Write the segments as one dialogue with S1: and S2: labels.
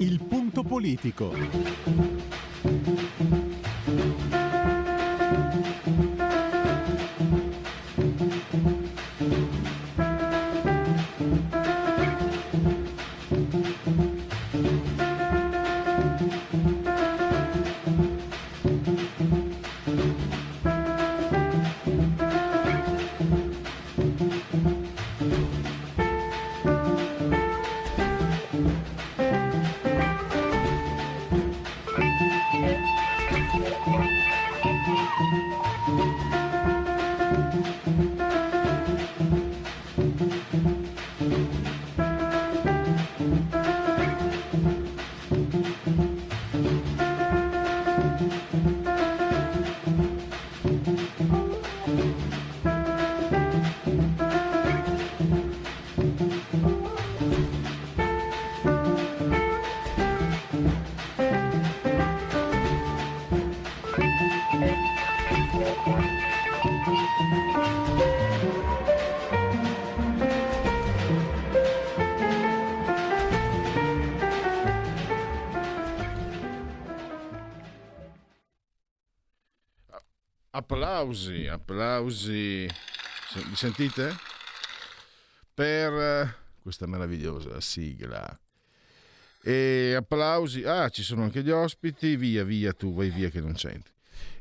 S1: Il punto politico.
S2: Applausi. Mi sentite? Per eh, questa meravigliosa sigla. E applausi. Ah, ci sono anche gli ospiti. Via, via, tu vai via che non c'entri.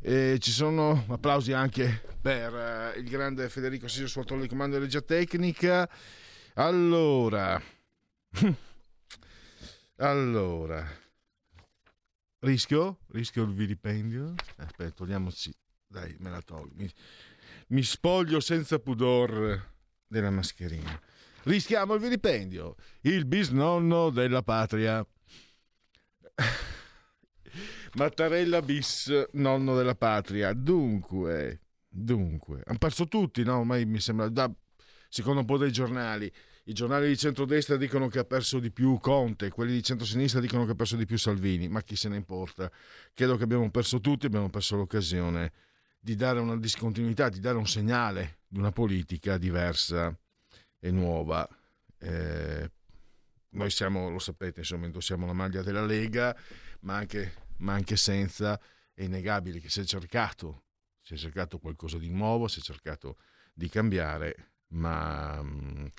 S2: E ci sono applausi anche per uh, il grande Federico Sisio Suatore di comando di regia tecnica. Allora, allora, rischio? Rischio il vilipendio? Aspetta, togliamoci dai, me la tolgo. Mi, spoglio senza pudor della mascherina. Rischiamo il vilipendio. Il bisnonno della patria. Mattarella bis, nonno della patria. Dunque, dunque, hanno perso tutti, no? Ormai mi sembra, da, secondo un po' dei giornali, i giornali di centrodestra dicono che ha perso di più Conte, quelli di centrosinistra dicono che ha perso di più Salvini, ma chi se ne importa? Credo che abbiamo perso tutti, abbiamo perso l'occasione di dare una discontinuità, di dare un segnale di una politica diversa e nuova. Eh, noi siamo, lo sapete, insomma, indossiamo la maglia della Lega, ma anche, ma anche senza, è innegabile che si è cercato, si è cercato qualcosa di nuovo, si è cercato di cambiare, ma um,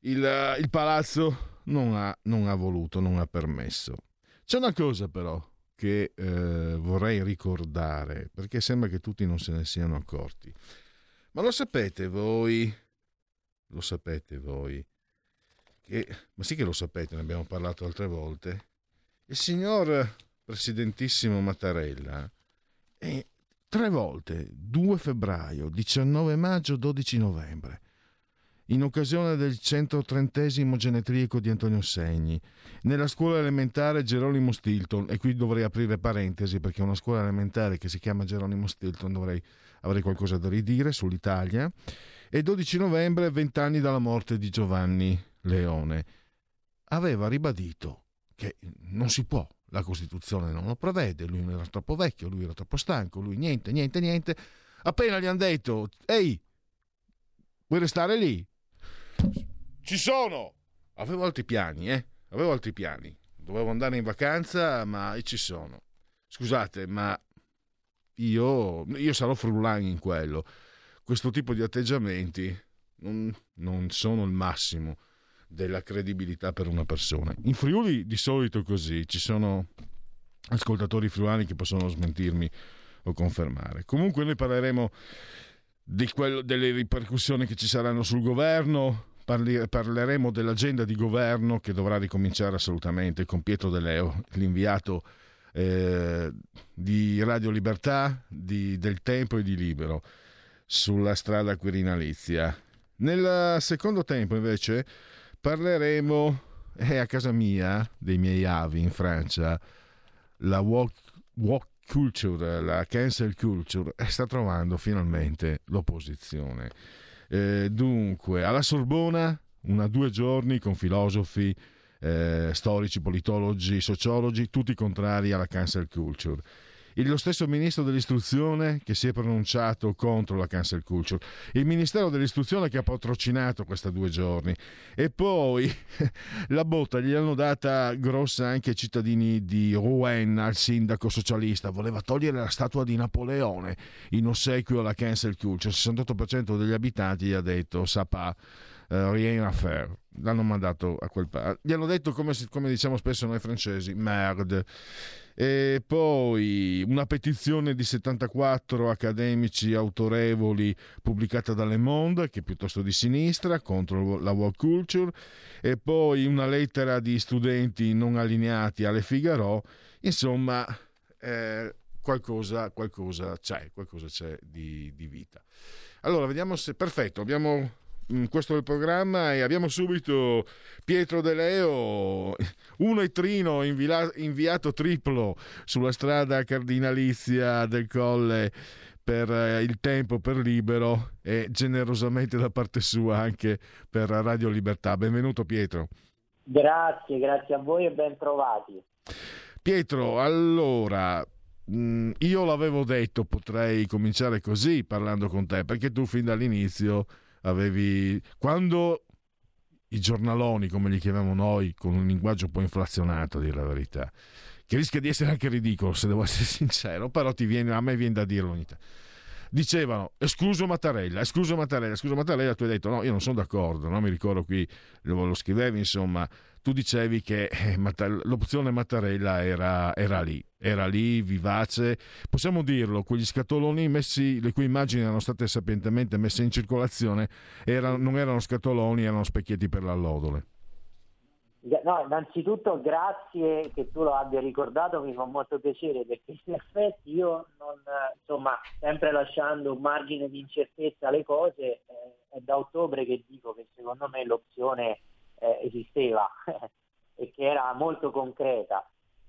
S2: il, il, palazzo non ha, non ha voluto, non ha permesso. C'è una cosa però che eh, vorrei ricordare, perché sembra che tutti non se ne siano accorti. Ma lo sapete voi, lo sapete voi, che, ma sì che lo sapete, ne abbiamo parlato altre volte, il signor presidentissimo Mattarella è tre volte, 2 febbraio, 19 maggio, 12 novembre, in occasione del 130 genetrico di Antonio Segni, nella scuola elementare Geronimo Stilton, e qui dovrei aprire parentesi perché una scuola elementare che si chiama Geronimo Stilton dovrei, avrei qualcosa da ridire sull'Italia, e 12 novembre, vent'anni dalla morte di Giovanni Leone. Aveva ribadito che non si può, la Costituzione non lo prevede, lui era troppo vecchio, lui era troppo stanco, lui niente, niente, niente. Appena gli hanno detto, ehi, vuoi restare lì? Ci sono! Avevo altri piani, eh? Avevo altri piani. Dovevo andare in vacanza, ma ci sono. Scusate, ma io, io sarò frullan in quello. Questo tipo di atteggiamenti non, non sono il massimo della credibilità per una persona. In Friuli di solito così, ci sono ascoltatori friulani che possono smentirmi o confermare. Comunque noi parleremo quello, delle ripercussioni che ci saranno sul governo, parleremo dell'agenda di governo che dovrà ricominciare assolutamente con Pietro De Leo, l'inviato eh, di Radio Libertà, di, del Tempo e di Libero sulla strada quirinalizia. Nel secondo tempo invece parleremo, è a casa mia, dei miei avi in Francia, la walk, walk culture, la cancel culture, eh, sta trovando finalmente l'opposizione. Eh, dunque, alla Sorbona, una due giorni con filosofi, eh, storici, politologi, sociologi, tutti contrari alla cancel culture. Lo stesso ministro dell'istruzione che si è pronunciato contro la cancel culture, il ministero dell'istruzione che ha patrocinato questi due giorni e poi la botta gli hanno data grossa anche ai cittadini di Rouen, al sindaco socialista, voleva togliere la statua di Napoleone in ossequio alla cancel culture, il 68% degli abitanti gli ha detto Sapa uh, rien à faire. L'hanno mandato a quel paese. Gli hanno detto, come, come, diciamo spesso noi francesi, merde. E poi una petizione di 74 accademici autorevoli pubblicata da Le Monde, che è piuttosto di sinistra, contro la world culture. E poi una lettera di studenti non allineati alle Figaro. Insomma, eh, qualcosa, qualcosa c'è, qualcosa c'è di, di vita. Allora, vediamo se... Perfetto, abbiamo questo è il programma e abbiamo subito Pietro De Leo, uno e trino inviato triplo sulla strada cardinalizia del Colle per eh, il tempo, per libero e generosamente da parte sua anche per Radio Libertà. Benvenuto Pietro.
S1: Grazie, grazie a voi e ben trovati.
S2: Pietro, allora, mm, io l'avevo detto, potrei cominciare così parlando con te, perché tu fin dall'inizio avevi... Quando i giornaloni, come li chiamiamo noi, con un linguaggio un po' inflazionato, a dire la verità, che rischia di essere anche ridicolo, se devo essere sincero, però viene, a me viene da dirlo ogni tanto dicevano escluso Mattarella, escluso Mattarella, escluso Mattarella, tu hai detto no, io non sono d'accordo, no? mi ricordo qui, lo, lo scrivevi insomma, tu dicevi che eh, l'opzione Mattarella era, era, lì, era lì, vivace. Possiamo dirlo, quegli scatoloni messi, le cui immagini erano state sapientemente messe in circolazione, erano, non erano scatoloni, erano specchietti per l'allodole.
S1: No, innanzitutto grazie che tu lo abbia ricordato, mi fa molto piacere perché in effetti io non, insomma, sempre lasciando un margine di incertezza alle cose, eh, è da ottobre che dico che secondo me l'opzione eh, esisteva e che era molto concreta,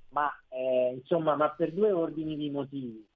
S1: ma, eh, insomma, ma per due ordini di motivi.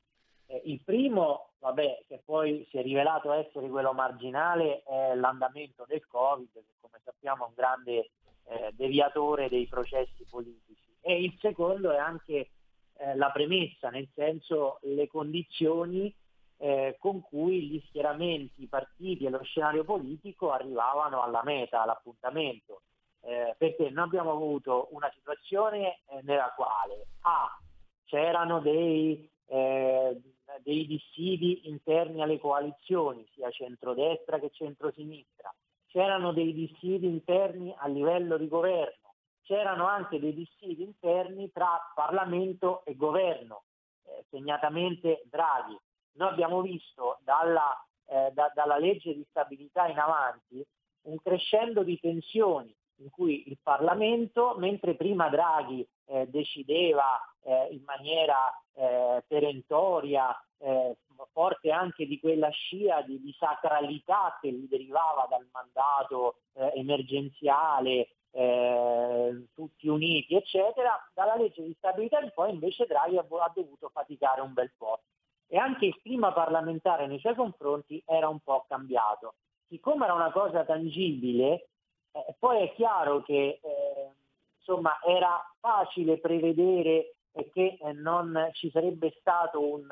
S1: Eh, il primo, vabbè, che poi si è rivelato essere quello marginale, è l'andamento del Covid, che come sappiamo è un grande eh, deviatore dei processi politici. E il secondo è anche eh, la premessa, nel senso le condizioni eh, con cui gli schieramenti, i partiti e lo scenario politico arrivavano alla meta, all'appuntamento. Eh, perché noi abbiamo avuto una situazione eh, nella quale A, c'erano dei, eh, dei dissidi interni alle coalizioni, sia centrodestra che centrosinistra, c'erano dei dissidi interni a livello di governo, c'erano anche dei dissidi interni tra Parlamento e governo, eh, segnatamente Draghi. Noi abbiamo visto dalla, eh, da, dalla legge di stabilità in avanti un crescendo di tensioni in cui il Parlamento, mentre prima Draghi eh, decideva eh, in maniera eh, perentoria, eh, forte anche di quella scia di, di, sacralità che gli derivava dal mandato eh, emergenziale, eh, tutti uniti, eccetera, dalla legge di stabilità in poi invece Draghi ha, ha dovuto faticare un bel po' e anche il clima parlamentare nei suoi confronti era un po' cambiato. Siccome era una cosa tangibile, eh, poi è chiaro che eh, insomma, era facile prevedere che eh, non ci sarebbe stato un,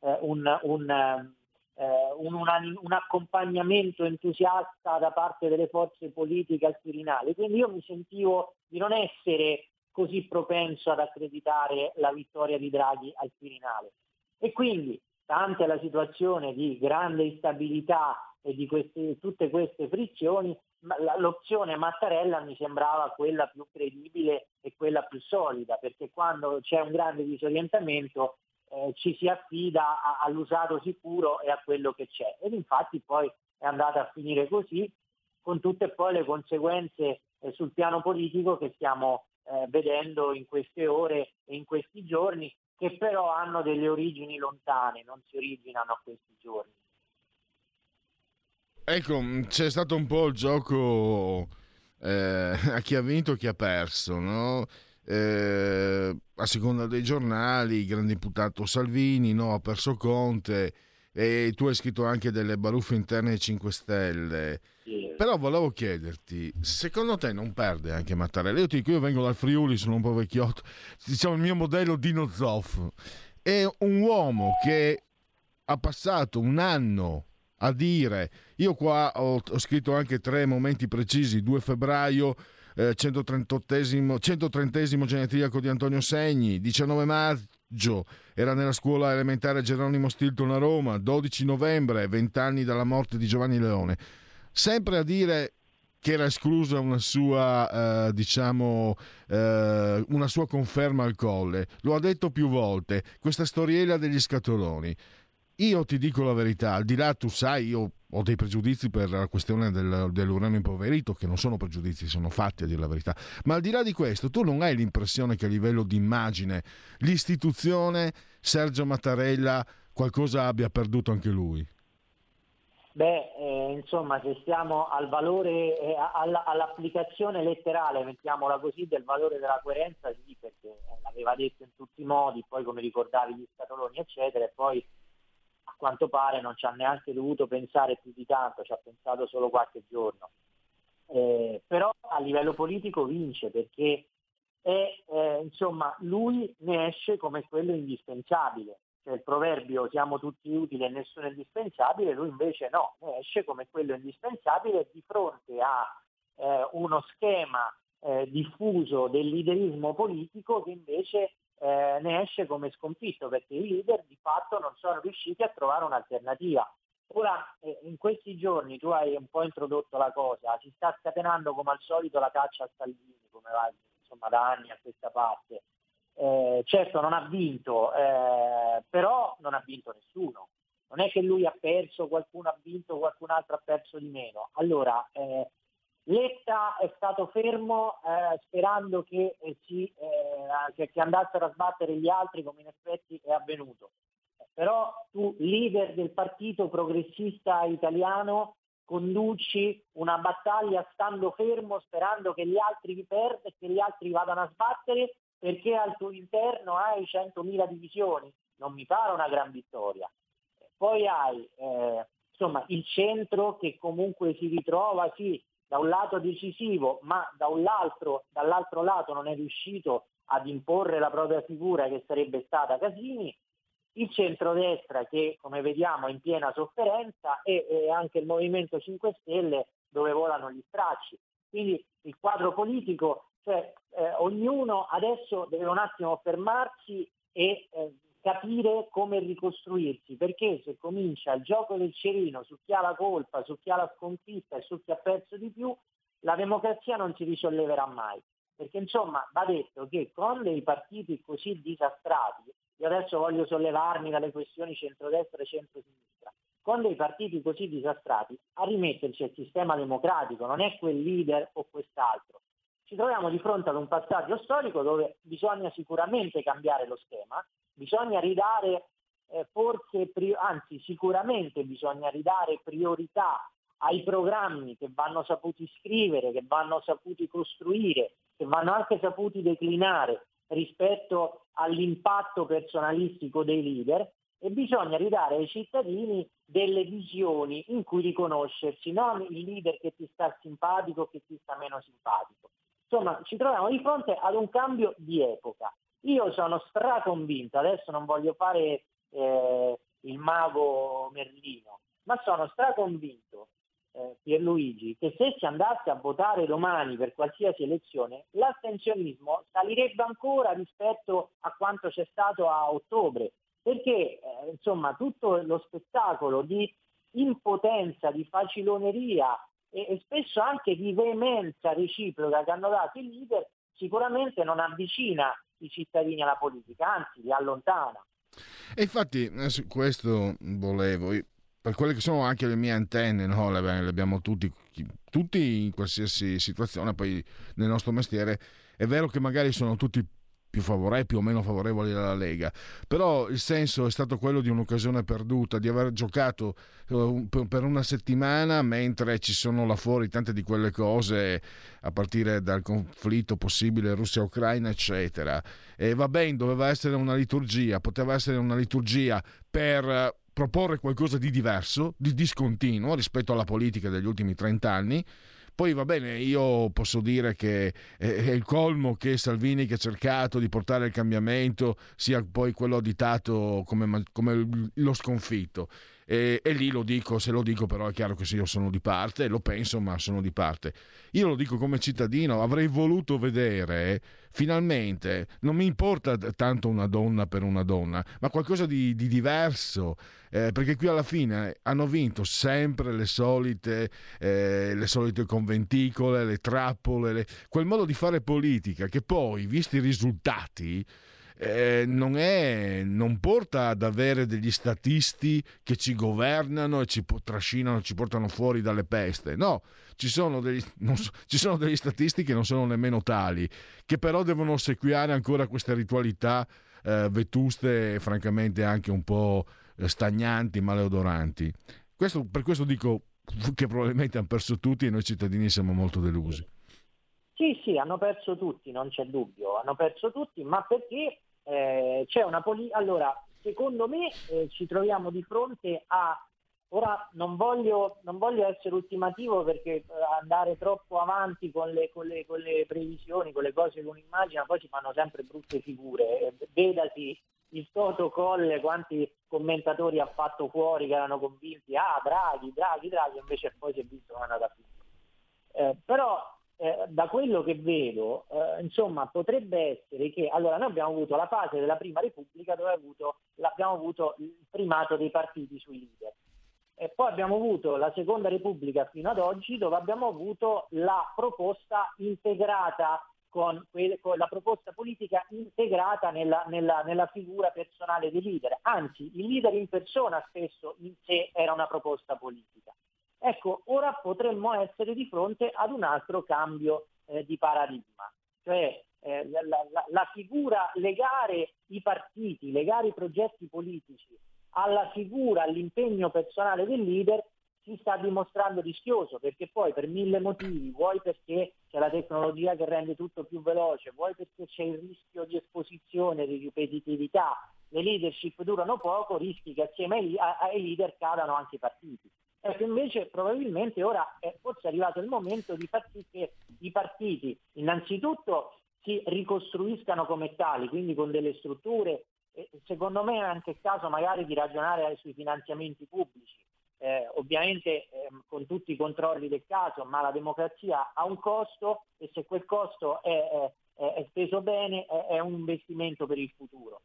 S1: eh, un, un, eh, un, un, accompagnamento entusiasta da parte delle forze politiche al Quirinale. Quindi io mi sentivo di non essere così propenso ad accreditare la vittoria di Draghi al Quirinale. E quindi, tante la situazione di grande instabilità e di queste, tutte queste frizioni, l'opzione Mattarella mi sembrava quella più credibile e quella più solida, perché quando c'è un grande disorientamento eh, ci si affida a, all'usato sicuro e a quello che c'è. Ed infatti poi è andata a finire così, con tutte poi le conseguenze eh, sul piano politico che stiamo eh, vedendo in queste ore e in questi giorni che però hanno delle origini lontane, non si originano a questi giorni.
S2: Ecco, mm, c'è stato un po' il gioco eh, a chi ha vinto e chi ha perso, no? eh, a seconda dei giornali, il grande imputato Salvini no, ha perso Conte e tu hai scritto anche delle baruffe interne ai 5 Stelle. Sì. Però volevo chiederti, secondo te non perde anche Mattarella? Io ti dico, io vengo dal Friuli, sono un po' vecchiotto, diciamo il mio modello Dino Zoff. è un uomo che ha passato un anno a dire, io qua ho, ho scritto anche tre momenti precisi, 2 febbraio, eh, 138esimo, 130 genetiliaco di Antonio Segni, 19 maggio era nella scuola elementare Geronimo Stilton a Roma, 12 novembre, 20 anni dalla morte di Giovanni Leone. Sempre a dire che era esclusa una sua, eh, diciamo, eh, una sua conferma al colle. Lo ha detto più volte, questa storiella degli scatoloni. Io ti dico la verità, al di là, tu sai, io ho dei pregiudizi per la questione del, dell'uranio impoverito, che non sono pregiudizi, sono fatti a dire la verità. Ma al di là di questo, tu non hai l'impressione che a livello di immagine l'istituzione Sergio Mattarella qualcosa abbia perduto anche lui?
S1: Beh, eh, insomma, se stiamo al valore, eh, alla, all'applicazione letterale, mettiamola così, del valore della coerenza, sì, perché l'aveva detto in tutti i modi, poi come ricordavi gli scatoloni, eccetera, e poi a quanto pare non ci ha neanche dovuto pensare più di tanto, ci ha pensato solo qualche giorno. Eh, però a livello politico vince perché è, eh, insomma, lui ne esce come quello indispensabile. Cioè il proverbio siamo tutti utili e nessuno è indispensabile, lui invece no, ne esce come quello indispensabile di fronte a eh, uno schema eh, diffuso del liderismo politico che invece eh, ne esce come sconfitto perché i leader di fatto non sono riusciti a trovare un'alternativa. Ora, eh, in questi giorni tu hai un po' introdotto la cosa, si sta scatenando come al solito la caccia a Salvini, come va insomma, da anni a questa parte. Eh, certo non ha vinto, eh, però non ha vinto nessuno. Non è che lui ha perso, qualcuno ha vinto, qualcun altro ha perso di meno. Allora, eh, Letta è stato fermo eh, sperando che, eh, si, eh, che, che, andassero a sbattere gli altri come in effetti è avvenuto. Però tu, leader del partito progressista italiano, conduci una battaglia stando fermo sperando che gli altri vi perdano e che gli altri vadano a sbattere perché al tuo interno hai 100.000 divisioni. Non mi pare una gran vittoria. Poi hai eh, insomma, il centro che comunque si ritrova, sì, da un lato decisivo, ma da dall'altro lato non è riuscito ad imporre la propria figura che sarebbe stata Casini, il centrodestra che come vediamo è in piena sofferenza e, e anche il Movimento 5 Stelle dove volano gli stracci. Quindi il quadro politico, cioè eh, ognuno adesso deve un attimo fermarsi e eh, capire come ricostruirsi, perché se comincia il gioco del cerino su chi ha la colpa, su chi ha la sconfitta e su chi ha perso di più, la democrazia non si risolleverà mai. Perché insomma va detto che con dei partiti così disastrati, io adesso voglio sollevarmi dalle questioni centrodestra e centrosinistra, con dei partiti così disastrati a rimetterci al sistema democratico, non è quel leader o quest'altro. Ci troviamo di fronte ad un passaggio storico dove bisogna sicuramente cambiare lo schema, bisogna ridare eh, forse, anzi sicuramente bisogna ridare priorità ai programmi che vanno saputi scrivere, che vanno saputi costruire, che vanno anche saputi declinare rispetto all'impatto personalistico dei leader e bisogna ridare ai cittadini delle visioni in cui riconoscersi, non il leader che ti sta simpatico che ti sta meno simpatico. Insomma, ci troviamo di fronte ad un cambio di epoca io sono straconvinto, adesso non voglio fare eh, il mago Merlino, ma sono straconvinto, eh, Pierluigi, che se si andasse a votare domani per qualsiasi elezione, l'astensionismo salirebbe ancora rispetto a quanto c'è stato a ottobre, perché eh, insomma tutto lo spettacolo di impotenza, di faciloneria e, e spesso anche di veemenza reciproca che hanno dato i leader sicuramente non avvicina i cittadini alla politica, anzi li allontana.
S2: E infatti su questo volevo, per quelle che sono anche le mie antenne, no? le abbiamo tutti, tutti in qualsiasi situazione, poi nel nostro mestiere è vero che magari sono tutti più favorevoli, più o meno favorevoli alla Lega, però il senso è stato quello di un'occasione perduta, di aver giocato eh, per una settimana mentre ci sono là fuori tante di quelle cose a partire dal conflitto possibile Russia-Ucraina, eccetera. E va bene, doveva essere una liturgia, poteva essere una liturgia per proporre qualcosa di diverso, di discontinuo rispetto alla politica degli ultimi 30 anni, Poi va bene, io posso dire che è, il colmo che Salvini che ha cercato di portare il cambiamento sia poi quello additato come, come lo sconfitto. E, e, lì lo dico, se lo dico però è chiaro che se io sono di parte, lo penso ma sono di parte. Io lo dico come cittadino, avrei voluto vedere finalmente, non mi importa tanto una donna per una donna, ma qualcosa di, di diverso, eh, perché qui alla fine hanno vinto sempre le solite, eh, le solite conventicole, le trappole, le... quel modo di fare politica che poi, visti i risultati, eh, non, è, non, porta ad avere degli statisti che ci governano e ci trascinano, ci portano fuori dalle peste. No, ci sono, degli, so, ci sono degli statisti che non sono nemmeno tali, che però devono ossequiare ancora queste ritualità eh, vetuste e francamente anche un po' stagnanti, maleodoranti. Questo, per questo dico che probabilmente hanno perso tutti e noi cittadini siamo molto delusi.
S1: Sì, sì, hanno perso tutti, non c'è dubbio, hanno perso tutti, ma perché eh, c'è una politica... Allora, secondo me eh, ci troviamo di fronte a... Ora non voglio, non voglio essere ultimativo perché eh, andare troppo avanti con le, con, le, con le, previsioni, con le cose che uno immagina, poi si fanno sempre brutte figure. Vedasi il Toto Colle, quanti commentatori ha fatto fuori che erano convinti, ah Draghi, Draghi, Draghi, invece poi si è visto che è andata a finire. Eh, però eh, da quello che vedo, eh, insomma, potrebbe essere che allora noi abbiamo avuto la fase della prima Repubblica dove avuto, abbiamo avuto il primato dei partiti sui leader. E poi abbiamo avuto la seconda Repubblica fino ad oggi dove abbiamo avuto la proposta integrata con, que- con la proposta politica integrata nella, nella, nella, figura personale dei leader. Anzi, il leader in persona spesso in sé era una proposta politica. Ecco, ora potremmo essere di fronte ad un altro cambio eh, di paradigma, cioè eh, la, la, la figura, legare i partiti, legare i progetti politici alla figura, all'impegno personale del leader si sta dimostrando rischioso perché poi per mille motivi, vuoi perché c'è la tecnologia che rende tutto più veloce, vuoi perché c'è il rischio di esposizione, di ripetitività, le leadership durano poco, rischi che assieme ai, ai leader cadano anche i partiti. Ecco, invece probabilmente ora è forse arrivato il momento di far sì che i partiti innanzitutto si ricostruiscano come tali, quindi con delle strutture, e secondo me è anche il caso magari di ragionare sui finanziamenti pubblici, eh, ovviamente eh, con tutti i controlli del caso, ma la democrazia ha un costo e se quel costo è, è, è speso bene è, è un investimento per il futuro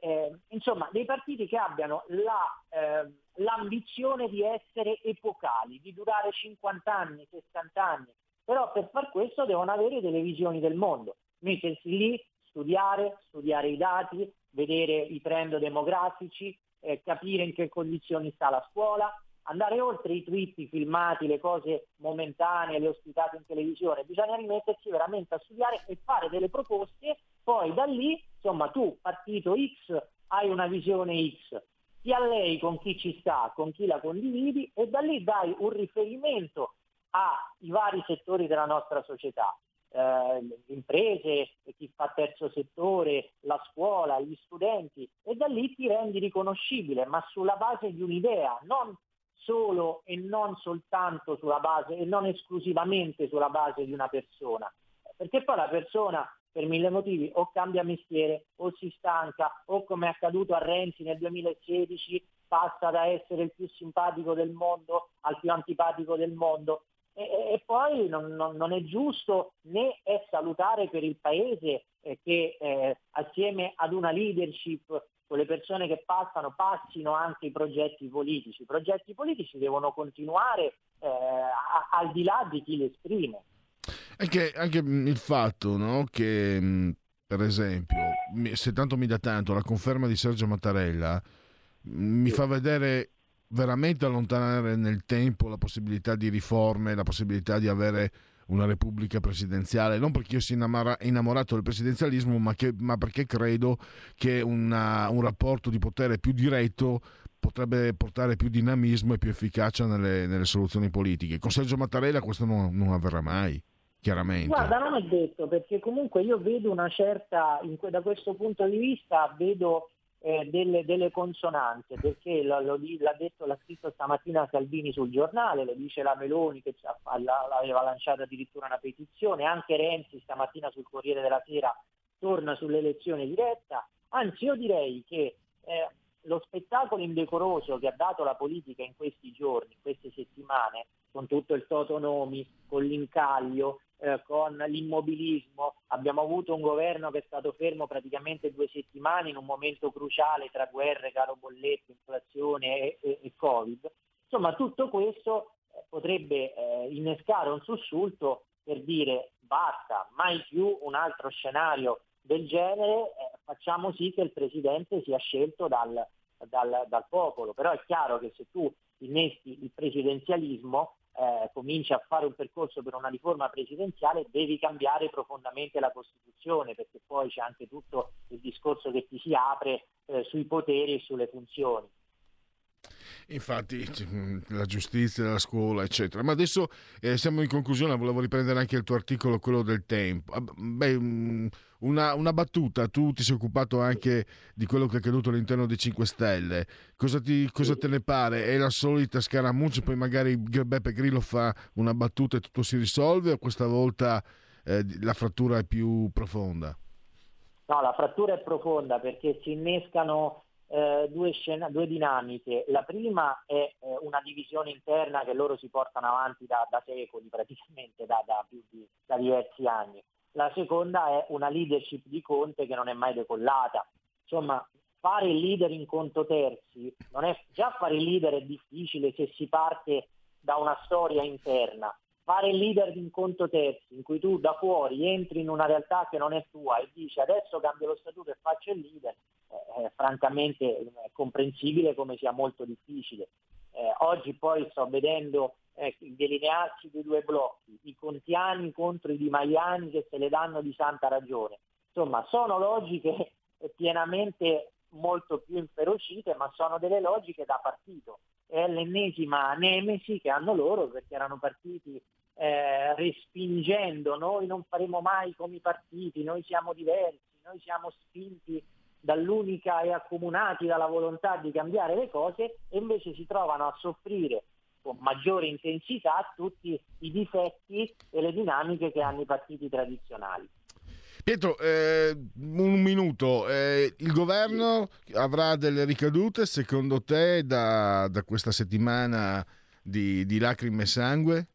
S1: eh, insomma, dei partiti che abbiano la, eh, l'ambizione di essere epocali, di durare 50 anni, 60 anni, però per far questo devono avere delle visioni del mondo, mettersi lì, studiare, studiare i dati, vedere i trend demografici, eh, capire in che condizioni sta la scuola, andare oltre i tweet, i filmati, le cose momentanee, le ospitate in televisione, bisogna rimettersi veramente a studiare e fare delle proposte, poi da lì, insomma, tu, partito X, hai una visione X, ti allei con chi ci sta, con chi la condividi e da lì dai un riferimento ai vari settori della nostra società. Eh, le imprese, chi fa terzo settore, la scuola, gli studenti e da lì ti rendi riconoscibile, ma sulla base di un'idea, non solo e non soltanto sulla base e non esclusivamente sulla base di una persona, perché poi la persona per mille motivi o cambia mestiere o si stanca o come è accaduto a Renzi nel 2016 passa da essere il più simpatico del mondo al più antipatico del mondo. E, e poi non, non, non, è giusto né è salutare per il Paese eh, che eh, assieme ad una leadership con le persone che passano passino anche i progetti politici. I progetti politici devono continuare eh, a, al di là di chi li esprime.
S2: Anche, anche il fatto no, che, per esempio, se tanto mi dà tanto, la conferma di Sergio Mattarella mi fa vedere veramente allontanare nel tempo la possibilità di riforme, la possibilità di avere una repubblica presidenziale, non perché io sia innamorato del presidenzialismo, ma, che, ma perché credo che una, un rapporto di potere più diretto potrebbe portare più dinamismo e più efficacia nelle, nelle soluzioni politiche. Con Sergio Mattarella questo non, non, avverrà mai, chiaramente.
S1: Guarda, non è detto, perché comunque io vedo una certa, da questo punto di vista, vedo eh, delle, delle, consonanze, perché lo, lo, l'ha, detto, l'ha scritto stamattina Salvini sul giornale, lo dice la Meloni che aveva lanciato addirittura una petizione, anche Renzi stamattina sul Corriere della Sera torna sull'elezione diretta, anzi io direi che eh, lo spettacolo indecoroso che ha dato la politica in questi giorni, in queste settimane, con tutto il totonomi, con l'incaglio, eh, con l'immobilismo, abbiamo avuto un governo che è stato fermo praticamente due settimane in un momento cruciale tra guerre, caro bollette, inflazione e, e, e Covid. Insomma, tutto questo eh, potrebbe eh, innescare un sussulto per dire basta, mai più un altro scenario del genere, eh, facciamo sì che il Presidente sia scelto dal, dal, dal popolo. Però è chiaro che se tu innesti il presidenzialismo, eh, cominci a fare un percorso per una riforma presidenziale, devi cambiare profondamente la Costituzione, perché poi c'è anche tutto il discorso che ti si apre eh, sui poteri e sulle funzioni.
S2: Infatti, la giustizia, la scuola, eccetera. Ma adesso eh, siamo in conclusione, volevo riprendere anche il tuo articolo, quello del tempo. Ah, beh, una, una, battuta, tu ti sei occupato anche di quello che è accaduto all'interno dei 5 Stelle. Cosa, ti, cosa te ne pare? È la solita scaramuccia, poi magari Beppe Grillo fa una battuta e tutto si risolve o questa volta eh, la frattura è più profonda?
S1: No, la frattura è profonda perché si innescano eh, due, scena, due, dinamiche. La prima è eh, una divisione interna che loro si portano avanti da, da secoli, praticamente da, da, di, da diversi anni. La seconda è una leadership di Conte che non è mai decollata. Insomma, fare il leader in conto terzi, non è, già fare il leader è difficile se si parte da una storia interna. Fare il leader in conto terzi, in cui tu da fuori entri in una realtà che non è tua e dici adesso cambio lo statuto e faccio il leader, eh, francamente è comprensibile come sia molto difficile. Eh, oggi poi sto vedendo eh, delinearsi dei due blocchi, i contiani contro i dimaiani che se le danno di santa ragione. Insomma, sono logiche pienamente molto più inferocite, ma sono delle logiche da partito. È l'ennesima nemesi che hanno loro perché erano partiti eh, respingendo noi non faremo mai come i partiti, noi siamo diversi, noi siamo spinti dall'unica e accomunati dalla volontà di cambiare le cose e invece si trovano a soffrire con maggiore intensità tutti i difetti e le dinamiche che hanno i partiti tradizionali.
S2: Pietro, eh, un minuto, eh, il governo avrà delle ricadute secondo te da, da questa settimana di, di, lacrime e sangue?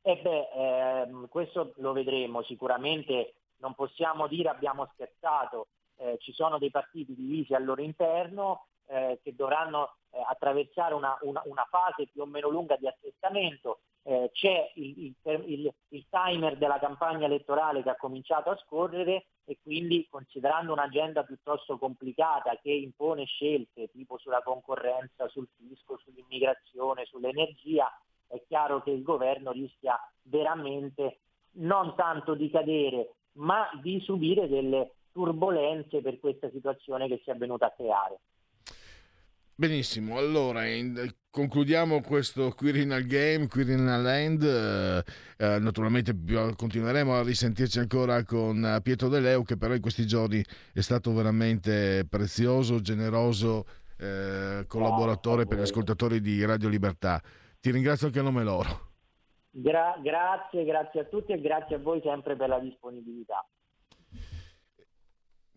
S1: Eh beh, ehm, questo lo vedremo, sicuramente non possiamo dire abbiamo scherzato, eh, ci sono dei partiti divisi al loro interno eh, che dovranno eh, attraversare una, una, una, fase più o meno lunga di assestamento. Eh, c'è il, il, il, il, timer della campagna elettorale che ha cominciato a scorrere e quindi considerando un'agenda piuttosto complicata che impone scelte tipo sulla concorrenza, sul fisco, sull'immigrazione, sull'energia, è chiaro che il governo rischia veramente non tanto di cadere, ma di subire delle turbolenze per questa situazione che si è venuta a creare.
S2: Benissimo, allora in, concludiamo questo Quirinal Game, Quirinal Land, eh, eh, naturalmente continueremo a risentirci ancora con Pietro De Leo che però in questi giorni è stato veramente prezioso, generoso eh, collaboratore per gli ascoltatori di Radio Libertà. Ti ringrazio anche a nome loro.
S1: Gra- grazie, grazie a tutti e grazie a voi sempre per la disponibilità.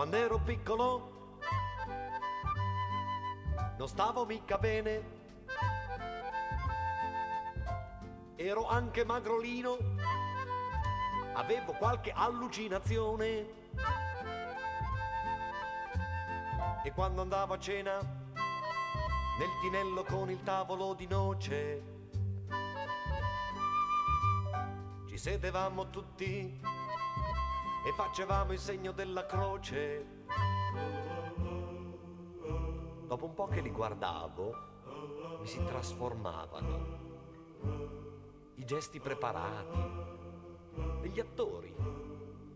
S3: Quando ero piccolo non stavo mica bene. Ero anche magrolino, avevo qualche allucinazione. E quando andavo a cena nel tinello con il tavolo di noce, ci sedevamo tutti e facevamo il segno della croce. Dopo un po' che li guardavo, mi si trasformavano. I gesti preparati, degli attori,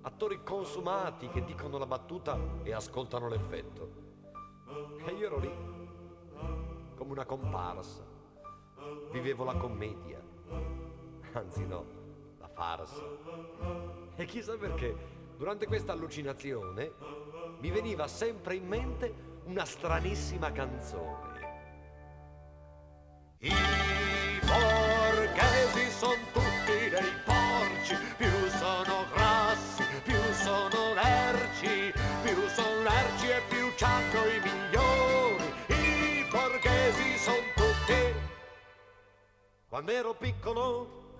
S3: attori consumati che dicono la battuta e ascoltano l'effetto. E io ero lì, come una comparsa, vivevo la commedia, anzi no, la farsa. E chissà perché, durante questa allucinazione, mi veniva sempre in mente una stranissima canzone. I borghesi sono tutti dei porci, più sono grassi, più sono lerci, più sono lerci e più c'hanno i migliori. I borghesi sono tutti. Quando ero piccolo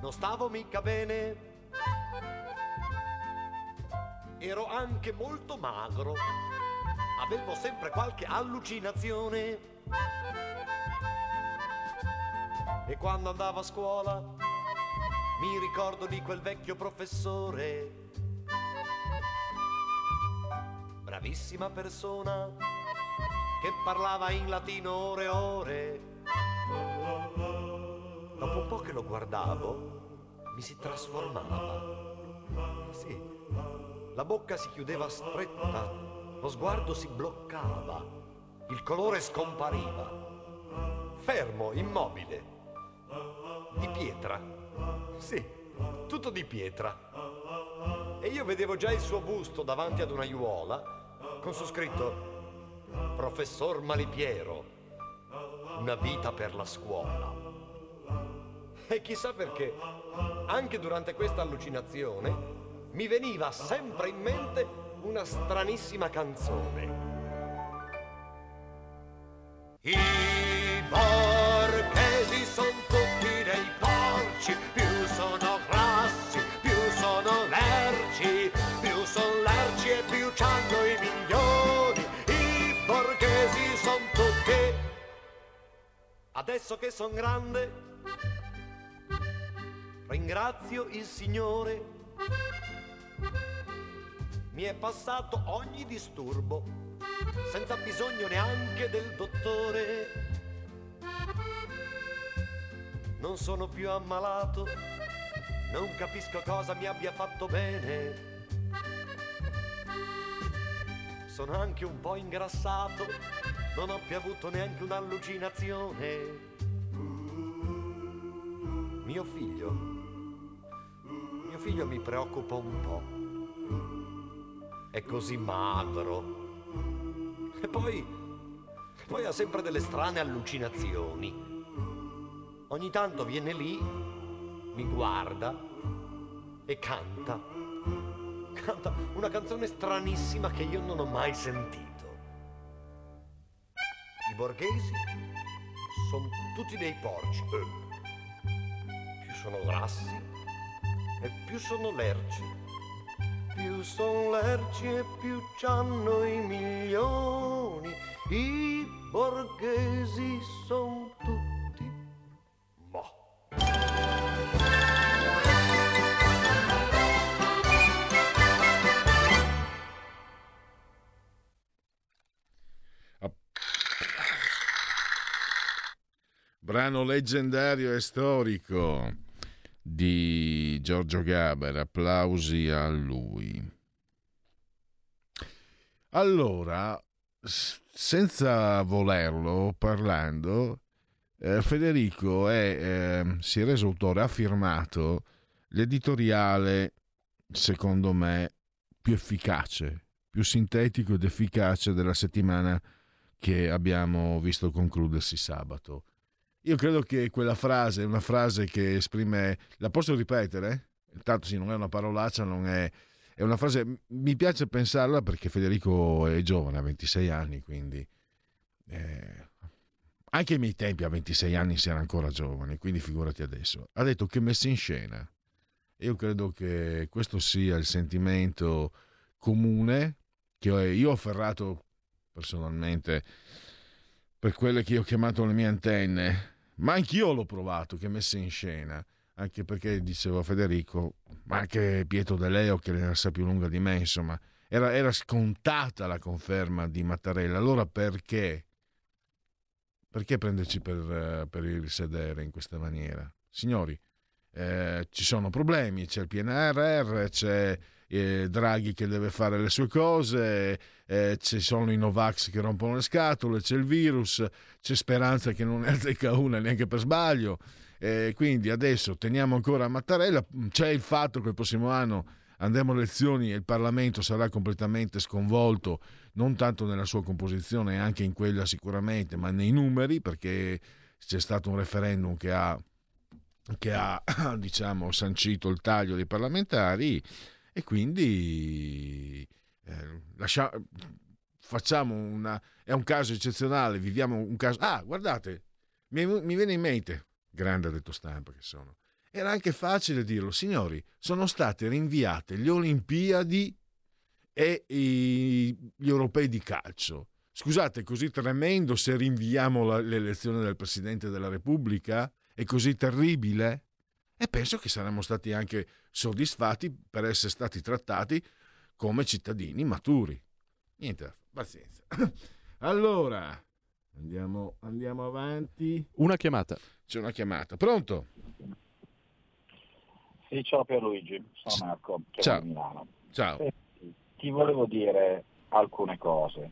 S3: non stavo mica bene. Ero anche molto magro. Avevo sempre qualche allucinazione. E quando andavo a scuola mi ricordo di quel vecchio professore. Bravissima persona che parlava in latino ore e ore. Dopo un po' che lo guardavo, mi si trasformava. Sì, la bocca si chiudeva stretta, lo sguardo si bloccava, il colore scompariva. Fermo, immobile, di pietra. Sì, tutto di pietra. E io vedevo già il suo busto davanti ad una aiuola con su scritto Professor Malipiero, una vita per la scuola. E chissà perché, anche durante questa allucinazione, mi veniva sempre in mente una stranissima canzone. I borghesi sono tutti dei porci, più sono grassi, più sono lerci, più sono lerci e più c'hanno i migliori. I borghesi sono tutti. Adesso che sono grande, ringrazio il Signore. Mi è passato ogni disturbo, senza bisogno neanche del dottore. Non sono più ammalato, non capisco cosa mi abbia fatto bene. Sono anche un po' ingrassato, non ho più avuto neanche un'allucinazione. Mio figlio, figlio mi preoccupa un po'. È così magro. E poi, poi ha sempre delle strane allucinazioni. Ogni tanto viene lì, mi guarda e canta. Canta una canzone stranissima che io non ho mai sentito. I borghesi sono tutti dei porci. Eh, più sono grassi e più sono lerci. Più sono lerci e più c'hanno i milioni. I borghesi sono tutti. Boh.
S2: Brano leggendario e storico di Giorgio Gaber, applausi a lui. Allora, senza volerlo, parlando, eh, Federico è, eh, si è reso autore, ha firmato l'editoriale, secondo me, più efficace, più sintetico ed efficace della settimana che abbiamo visto concludersi sabato. Io credo che quella frase una frase che esprime. La posso ripetere? Intanto sì, non è una parolaccia, non è. È una frase. Mi piace pensarla perché Federico è giovane, ha 26 anni, quindi. eh, anche ai miei tempi a 26 anni si era ancora giovani, quindi figurati adesso. Ha detto che messa in scena. Io credo che questo sia il sentimento comune che io ho afferrato personalmente per quelle che io ho chiamato le mie antenne, ma anch'io l'ho provato, che messa in scena. anche perché diceva Federico, ma anche Pietro De Leo che ne sa più lunga di me, insomma, era, era scontata la conferma di Mattarella, allora perché? Perché prenderci per, per il sedere in questa maniera? Signori, eh, ci sono problemi, c'è il PNRR, c'è eh, Draghi che deve fare le sue cose, eh, ci sono i Novax che rompono le scatole, c'è il virus, c'è Speranza che non ne azzecca una neanche per sbaglio. Eh, quindi adesso teniamo ancora Mattarella, c'è il fatto che il prossimo anno andremo alle elezioni e il Parlamento sarà completamente sconvolto, non tanto nella sua composizione, anche in quella sicuramente, ma nei numeri, perché c'è stato un referendum che ha che ha diciamo, sancito il taglio dei parlamentari e quindi eh, lascia, facciamo una... è un caso eccezionale, viviamo un caso... Ah, guardate, mi, mi viene in mente, grande detto stampa che sono, era anche facile dirlo, signori, sono state rinviate le Olimpiadi e i, gli europei di calcio. Scusate, è così tremendo se rinviamo la, l'elezione del Presidente della Repubblica? È così terribile? E penso che saremmo stati anche soddisfatti per essere stati trattati come cittadini maturi. Niente, pazienza. Allora, andiamo, andiamo avanti.
S4: Una chiamata.
S2: C'è una chiamata. Pronto?
S5: Sì, ciao Pierluigi, sono Marco,
S2: ciao.
S5: Milano.
S2: Ciao.
S5: Eh, ti volevo dire alcune cose.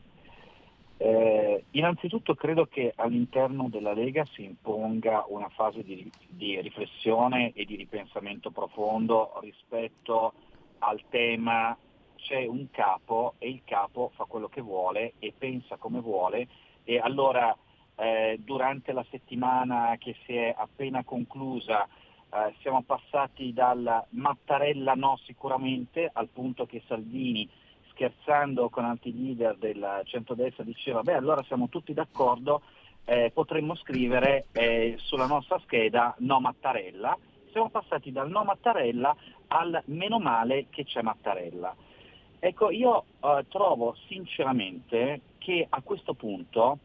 S5: Eh, innanzitutto credo che all'interno della Lega si imponga una fase di, di, riflessione e di ripensamento profondo rispetto al tema c'è un capo e il capo fa quello che vuole e pensa come vuole. E allora eh, durante la settimana che si è appena conclusa eh, siamo passati dal Mattarella no sicuramente al punto che Salvini scherzando con altri leader del centrodestra diceva beh allora siamo tutti d'accordo, eh, potremmo scrivere eh, sulla nostra scheda no Mattarella. Siamo passati dal no Mattarella al meno male che c'è Mattarella. Ecco, io eh, trovo sinceramente che a questo punto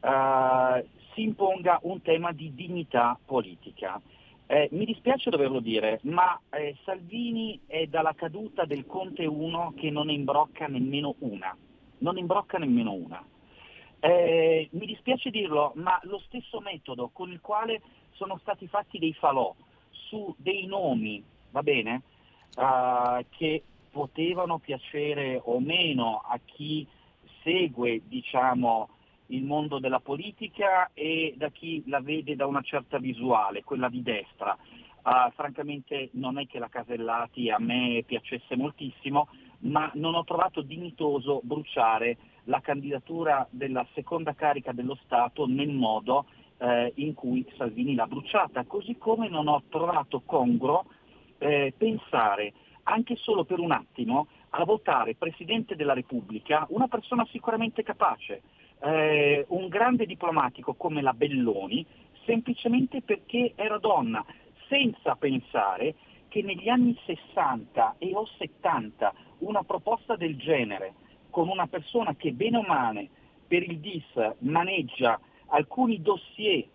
S5: eh, si imponga un tema di dignità politica. Eh, mi dispiace doverlo dire, ma eh, Salvini è dalla caduta del Conte 1 che non imbrocca nemmeno una. Non imbrocca nemmeno una. Eh, mi dispiace dirlo, ma lo stesso metodo con il quale sono stati fatti dei falò su dei nomi, va bene, uh, che potevano piacere o meno a chi segue, diciamo, il mondo della politica e da chi la vede da una certa visuale, quella di destra. Uh, francamente non è che la Casellati a me piacesse moltissimo, ma non ho trovato dignitoso bruciare la candidatura della seconda carica dello Stato nel modo eh, in cui Salvini l'ha bruciata, così come non ho trovato congruo eh, pensare anche solo per un attimo a votare Presidente della Repubblica una persona sicuramente capace, eh, un grande diplomatico come la Belloni semplicemente perché era donna, senza pensare che negli anni 60 e o 70 una proposta del genere con una persona che bene o male per il DIS maneggia alcuni dossier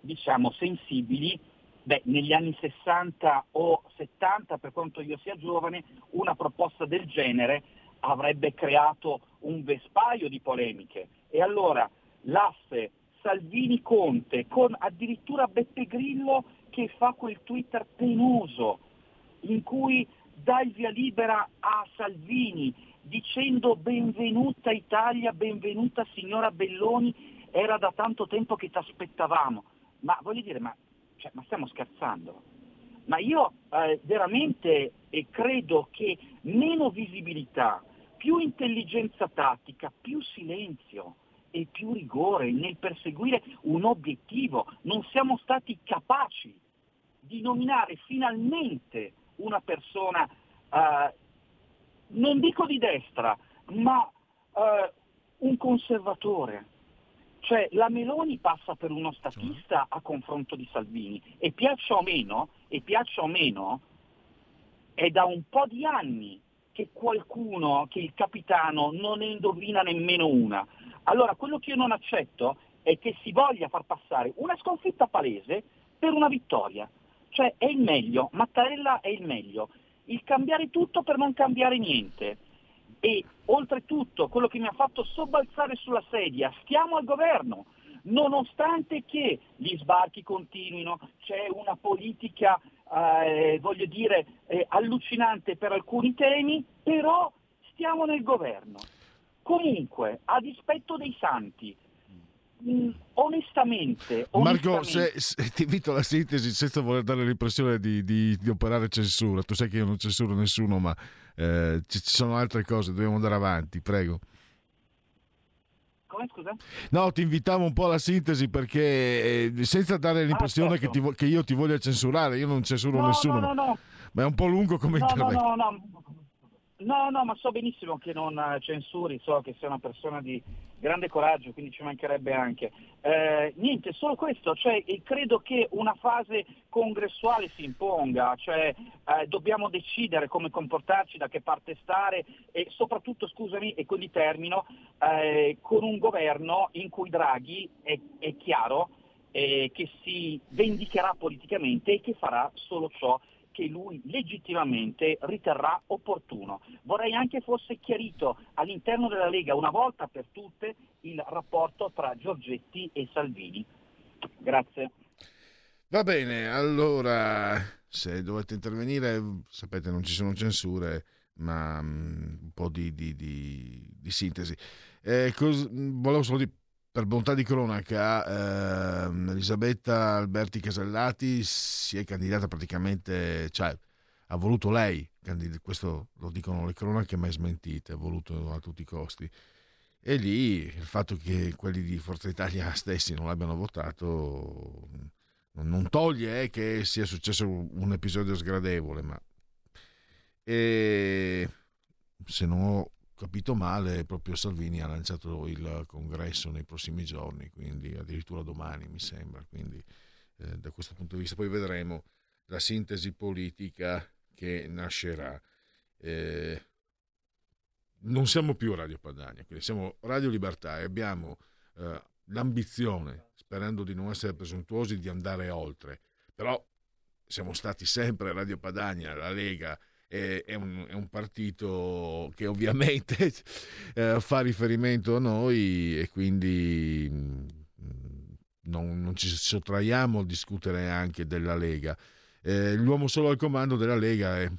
S5: diciamo sensibili, beh, negli anni 60 o 70, per quanto io sia giovane, una proposta del genere avrebbe creato un vespaio di polemiche. E allora l'asse Salvini-Conte con addirittura Beppe Grillo che fa quel Twitter penoso in cui dà il via libera a Salvini dicendo benvenuta Italia, benvenuta signora Belloni, era da tanto tempo che ti aspettavamo. Ma voglio dire, ma, cioè, ma stiamo scherzando? Ma io eh, veramente eh, credo che meno visibilità, più intelligenza tattica, più silenzio e più rigore nel perseguire un obiettivo. Non siamo stati capaci di nominare finalmente una persona, eh, non dico di destra, ma eh, un conservatore. Cioè la Meloni passa per uno statista a confronto di Salvini e piaccia o meno, e piaccia o meno, è da un po' di anni che qualcuno, che il capitano non ne indovina nemmeno una. Allora quello che io non accetto è che si voglia far passare una sconfitta palese per una vittoria. Cioè è il meglio, Mattarella è il meglio. Il cambiare tutto per non cambiare niente. E oltretutto quello che mi ha fatto sobbalzare sulla sedia, stiamo al governo, nonostante che gli sbarchi continuino, c'è una politica, eh, voglio dire, eh, allucinante per alcuni temi, però stiamo nel governo. Comunque, a dispetto dei santi, mh, mm, onestamente,
S2: Marco,
S5: onestamente...
S2: se, se ti invito alla sintesi senza voler dare l'impressione di, di, di, operare censura, tu sai che io non censuro nessuno, ma eh, ci, ci sono altre cose, dobbiamo andare avanti, prego.
S5: Come scusa?
S2: No, ti invitavo un po' alla sintesi perché eh, senza dare l'impressione ah, certo. che, ti, che, io ti voglia censurare, io non censuro
S5: no,
S2: nessuno.
S5: No, no, no.
S2: Ma è un po' lungo come
S5: no,
S2: intervento.
S5: No, no, no. No, no, ma so benissimo che non censuri, so che sei una persona di grande coraggio, quindi ci mancherebbe anche. Eh, niente, solo questo, cioè, credo che una fase congressuale si imponga, cioè eh, dobbiamo decidere come comportarci, da che parte stare e soprattutto, scusami, e quindi termino, eh, con un governo in cui Draghi è, è chiaro eh, che si vendicherà politicamente e che farà solo ciò che lui legittimamente riterrà opportuno. Vorrei anche fosse chiarito all'interno della Lega una volta per tutte il rapporto tra Giorgetti e Salvini. Grazie.
S2: Va bene, allora se dovete intervenire, sapete non ci sono censure, ma um, un po' di, di, di, di sintesi. Eh, cos- volevo solo dire per bontà di cronaca, eh, Elisabetta Alberti Casellati si è candidata praticamente, cioè ha voluto lei, questo lo dicono le cronache, ma è smentita, ha voluto a tutti i costi. E lì il fatto che quelli di Forza Italia stessi non l'abbiano votato non toglie eh, che sia successo un episodio sgradevole, ma e se non ho capito male, proprio Salvini ha lanciato il congresso nei prossimi giorni, quindi addirittura domani mi sembra, quindi eh, da questo punto di vista poi vedremo la sintesi politica che nascerà. Eh, non siamo più Radio Padania, quindi siamo Radio Libertà e abbiamo eh, l'ambizione, sperando di non essere presuntuosi, di andare oltre, però siamo stati sempre Radio Padania, la Lega, è un, è un, partito che ovviamente eh, fa riferimento a noi e quindi mm, non, non, ci sottraiamo a discutere anche della Lega. Eh, l'uomo solo al comando della Lega è,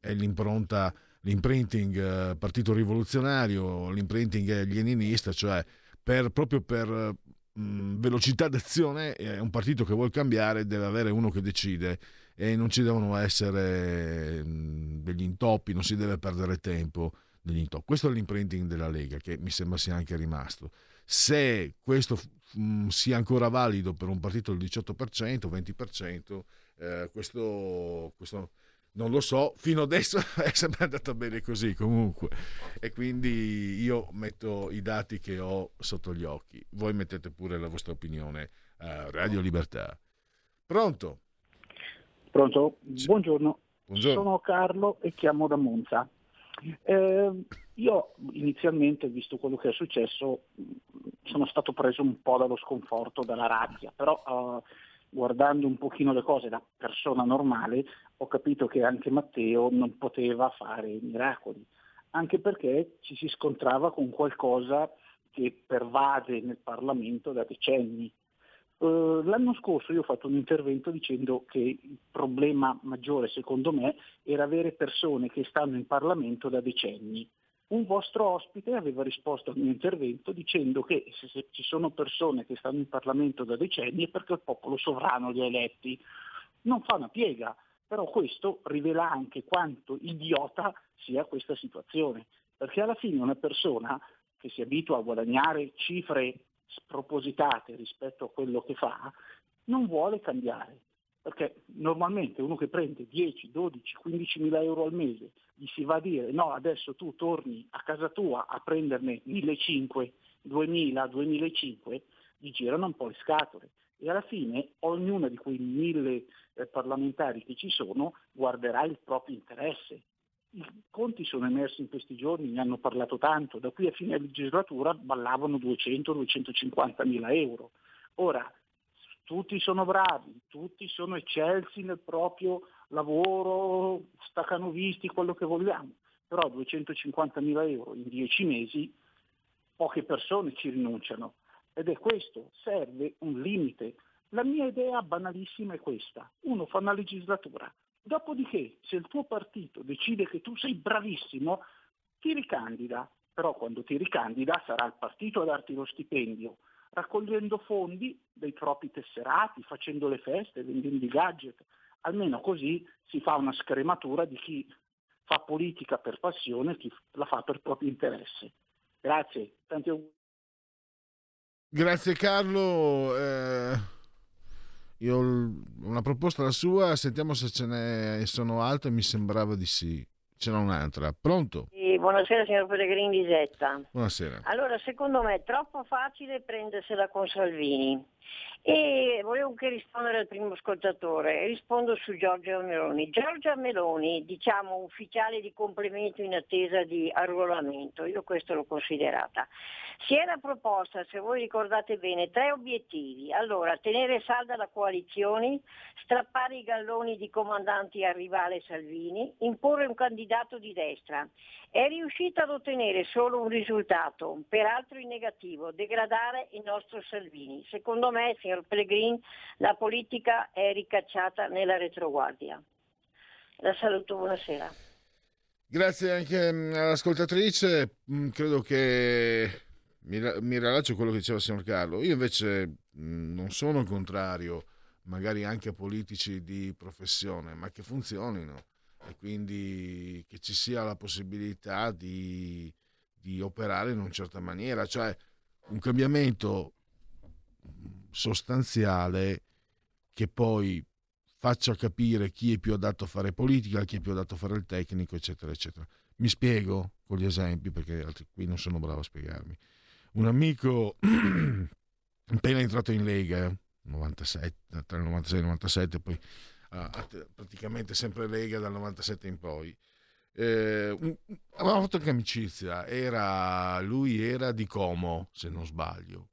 S2: è l'impronta, l'imprinting eh, partito rivoluzionario, l'imprinting leninista, cioè per, proprio per mh, mm, velocità d'azione è un partito che vuole cambiare, deve avere uno che decide e non ci devono essere degli intoppi, non si deve perdere tempo negli intoppi. Questo è l'imprinting della Lega che mi sembra sia anche rimasto. Se questo mh, sia ancora valido per un partito del 18%, 20%, eh, questo, questo non lo so, fino adesso è sempre andata bene così comunque e quindi io metto i dati che ho sotto gli occhi, voi mettete pure la vostra opinione a Radio Libertà. Pronto?
S4: Pronto? Buongiorno. Buongiorno. Sono Carlo e chiamo da Monza. Eh, io inizialmente, visto quello che è successo, sono stato preso un po' dallo sconforto, dalla rabbia, però eh, guardando un pochino le cose da persona normale ho capito che anche Matteo non poteva fare miracoli, anche perché ci si scontrava con qualcosa che pervade nel Parlamento da decenni, Uh, l'anno scorso io ho fatto un intervento dicendo che il problema maggiore secondo me era avere persone che stanno in Parlamento da decenni. Un vostro ospite aveva risposto al mio intervento dicendo che se, se ci sono persone che stanno in Parlamento da decenni è perché il popolo sovrano li ha eletti. Non fa una piega, però questo rivela anche quanto idiota sia questa situazione, perché alla fine una persona che si abitua a guadagnare cifre spropositate rispetto a quello che fa, non vuole cambiare. Perché normalmente uno che prende 10, 12, 15 mila euro al mese gli si va a dire no, adesso tu torni a casa tua a prenderne 1.500, 2.000, 2.500, gli girano un po' le scatole. E alla fine ognuno di quei mille eh, parlamentari che ci sono guarderà il proprio interesse i conti sono emersi in questi giorni, ne hanno parlato tanto, da qui a fine legislatura ballavano 200-250 mila euro. Ora, tutti sono bravi, tutti sono eccelsi nel proprio lavoro, stacanovisti, quello che vogliamo, però 250 mila euro in 10 mesi poche persone ci rinunciano ed è questo, serve un limite. La mia idea banalissima è questa, uno fa una legislatura, dopodiché se il tuo partito decide che tu sei bravissimo, ti ricandida, però quando ti ricandida sarà il partito a darti lo stipendio, raccogliendo fondi dei propri tesserati, facendo le feste, vendendo i gadget. Almeno così si fa una scrematura di chi fa politica per passione e chi la fa per proprio interesse. Grazie, tanti auguri.
S2: Grazie Carlo. Eh, io ho una proposta la sua, sentiamo se ce ne sono altre, mi sembrava di sì. C'era un'altra. Pronto?
S6: Sì, buonasera signor Pellegrini di Zetta.
S2: Buonasera.
S6: Allora, secondo me è troppo facile prendersela con Salvini. E volevo anche rispondere al primo ascoltatore, rispondo su Giorgia Meloni. Giorgia Meloni, diciamo ufficiale di complemento in attesa di arruolamento, io questo l'ho considerata. Si era proposta, se voi ricordate bene, tre obiettivi. Allora, tenere salda la coalizione, strappare i galloni di comandanti al rivale Salvini, imporre un candidato di destra. È riuscita ad ottenere solo un risultato, peraltro in negativo, degradare il nostro Salvini. Secondo me, signor Pellegrini, la politica è ricacciata nella retroguardia. La saluto, buonasera.
S2: Grazie anche mm, all'ascoltatrice, mm, credo che mi, mi rilascio a quello che diceva il signor Carlo. Io invece mm, non sono contrario magari anche a politici di professione, ma che funzionino e quindi che ci sia la possibilità di, di operare in una certa maniera, cioè un cambiamento sostanziale che poi faccia capire chi è più adatto a fare politica, chi è più adatto a fare il tecnico, eccetera, eccetera. Mi spiego con gli esempi perché altri qui non sono bravo a spiegarmi. Un amico appena entrato in Lega, 97, tra il 96 e il 97, poi praticamente sempre Lega dal 97 in poi. Eh, avevamo fatto anche amicizia, era, lui era di Como, se non sbaglio,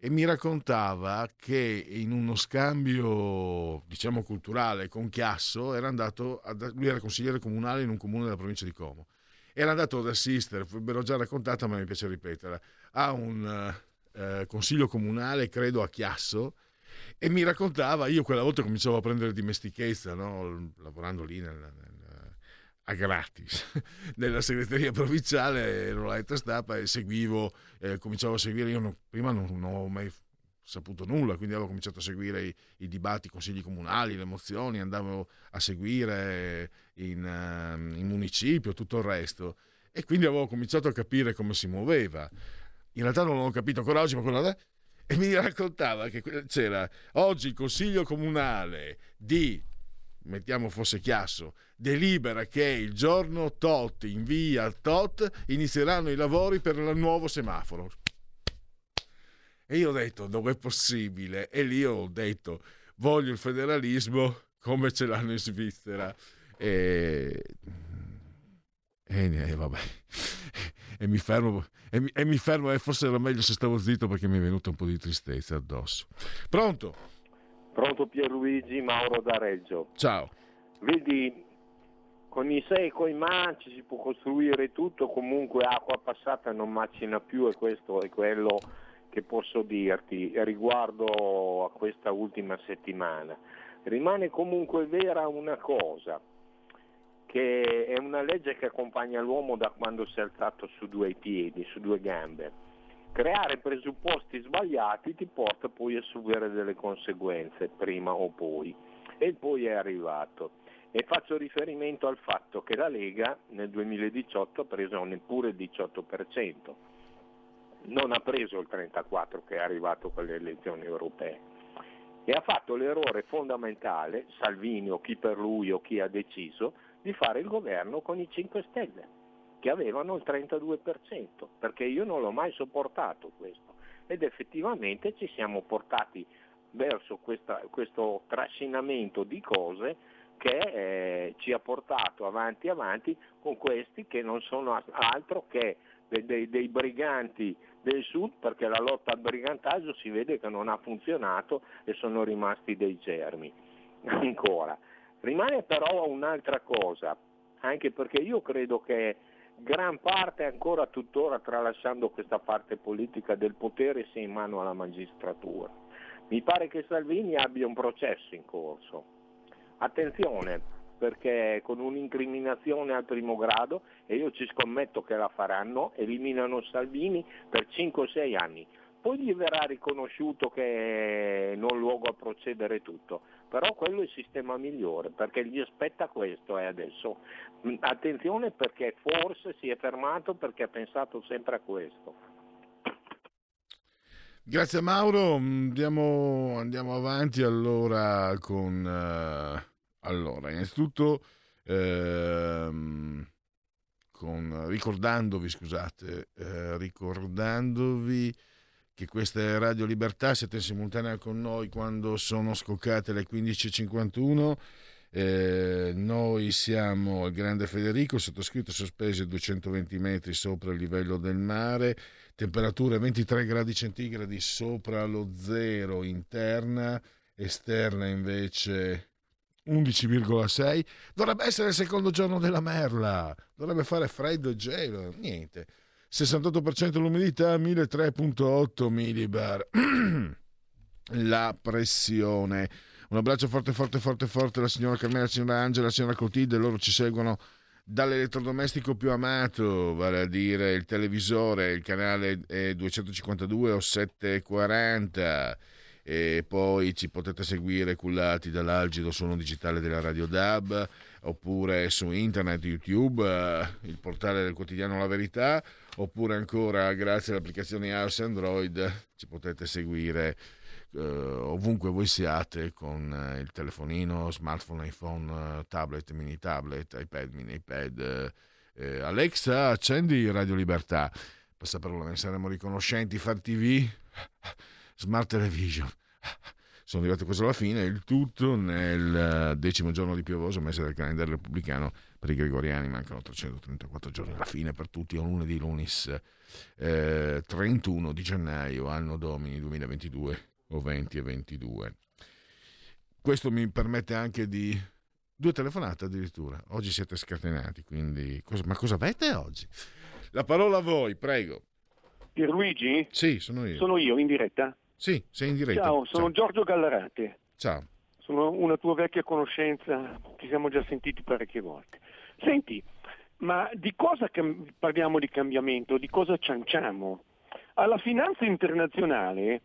S2: e mi raccontava che in uno scambio, diciamo, culturale con Chiasso, era andato, ad, lui era consigliere comunale in un comune della provincia di Como, era andato ad assistere, ve l'ho già raccontata ma mi piace ripeterla, a un eh, consiglio comunale, credo a Chiasso, e mi raccontava, io quella volta cominciavo a prendere dimestichezza, no? lavorando lì nel, nel, a gratis nella segreteria provinciale, ero la stampa e seguivo, eh, cominciavo a seguire, io non, prima non, non, ho mai saputo nulla, quindi avevo cominciato a seguire i, i dibattiti, i consigli comunali, le mozioni, andavo a seguire in, uh, in municipio, tutto il resto. E quindi avevo cominciato a capire come si muoveva. In realtà non l'ho capito ancora oggi, ma quello e mi raccontava che c'era oggi il consiglio comunale di mettiamo fosse chiasso, delibera che il giorno tot in via tot inizieranno i lavori per il nuovo semaforo. E io ho detto, dove è possibile? E lì ho detto, voglio il federalismo come ce l'hanno in Svizzera. E, e, vabbè e mi fermo e mi, e mi fermo e forse era meglio se stavo zitto perché mi è venuta un po' di tristezza addosso. Pronto?
S7: Pronto Pierluigi Mauro da Reggio.
S2: Ciao.
S7: Vedi, con i sei e con i manci si può costruire tutto, comunque acqua passata non macina più e questo è quello che posso dirti riguardo a questa ultima settimana. Rimane comunque vera una cosa, che è una legge che accompagna l'uomo da quando si è alzato su due piedi, su due gambe. Creare presupposti sbagliati ti porta poi a subire delle conseguenze, prima o poi. E poi è arrivato. E faccio riferimento al fatto che la Lega nel 2018 ha preso neppure il 18%, non ha preso il 34% che è arrivato con le elezioni europee. E ha fatto l'errore fondamentale, Salvini o chi per lui o chi ha deciso, di fare il governo con i 5 Stelle, che avevano il 32%, perché io non l'ho mai sopportato questo. Ed effettivamente ci siamo portati verso questa, questo trascinamento di cose che eh, ci ha portato avanti avanti con questi che non sono altro che dei, dei, dei, briganti del sud perché la lotta al brigantaggio si vede che non ha funzionato e sono rimasti dei germi ancora. Rimane però un'altra cosa, anche perché io credo che gran parte ancora tuttora, tralasciando questa parte politica del potere, sia in mano alla magistratura. Mi pare che Salvini abbia un processo in corso. Attenzione, perché con un'incriminazione al primo grado, e io ci scommetto che la faranno, eliminano Salvini per 5-6 anni. Poi gli verrà riconosciuto che non luogo a procedere tutto, però quello è il sistema migliore perché gli aspetta questo e adesso mm, attenzione perché forse si è fermato perché ha pensato sempre a questo.
S2: Grazie Mauro, andiamo, andiamo avanti allora con... Uh, allora, innanzitutto ehm, con, ricordandovi, scusate, eh, ricordandovi che questa è Radio Libertà, siete in simultanea con noi quando sono scoccate le 15.51. Eh, noi siamo il Grande Federico, sottoscritto sospesi a 220 metri sopra il livello del mare, temperature 23 gradi centigradi sopra lo zero interna, esterna invece 11,6. Dovrebbe essere il secondo giorno della merla, dovrebbe fare freddo e gelo, niente. 68% l'umidità, 1003.8 millibar. La pressione. Un abbraccio forte, forte, forte, forte alla signora Carmela, alla signora Angela, alla signora Clotilde. Loro ci seguono dall'elettrodomestico più amato, vale a dire il televisore, il canale 252 o 740 e poi ci potete seguire cullati dall'algido suono digitale della Radio DAB oppure su internet, YouTube, eh, il portale del quotidiano La Verità oppure ancora grazie alle applicazioni iOS Android ci potete seguire eh, ovunque voi siate con eh, il telefonino, smartphone, iPhone, tablet, mini tablet, iPad, mini iPad. Eh, Alexa, accendi Radio Libertà. Passaparola, ne saremo riconoscenti. Far TV, Smart Television. Sono arrivato quasi alla fine, il tutto nel decimo giorno di piovoso mese del calendario repubblicano per i gregoriani, mancano 334 giorni alla fine per tutti, è un lunedì lunis eh, 31 di gennaio, anno domini 2022 o 20 e 22. Questo mi permette anche di due telefonate addirittura. Oggi siete scatenati, quindi cosa, ma cosa avete oggi? La parola a voi, prego.
S8: Pierluigi?
S2: Sì, sono io.
S8: Sono io in diretta?
S2: Sì, sei in diretta.
S8: Ciao, sono Ciao. Giorgio Gallarate.
S2: Ciao.
S8: Sono una tua vecchia conoscenza, ci siamo già sentiti parecchie volte. Senti, ma di cosa cam- parliamo di cambiamento? Di cosa cianciamo? Alla finanza internazionale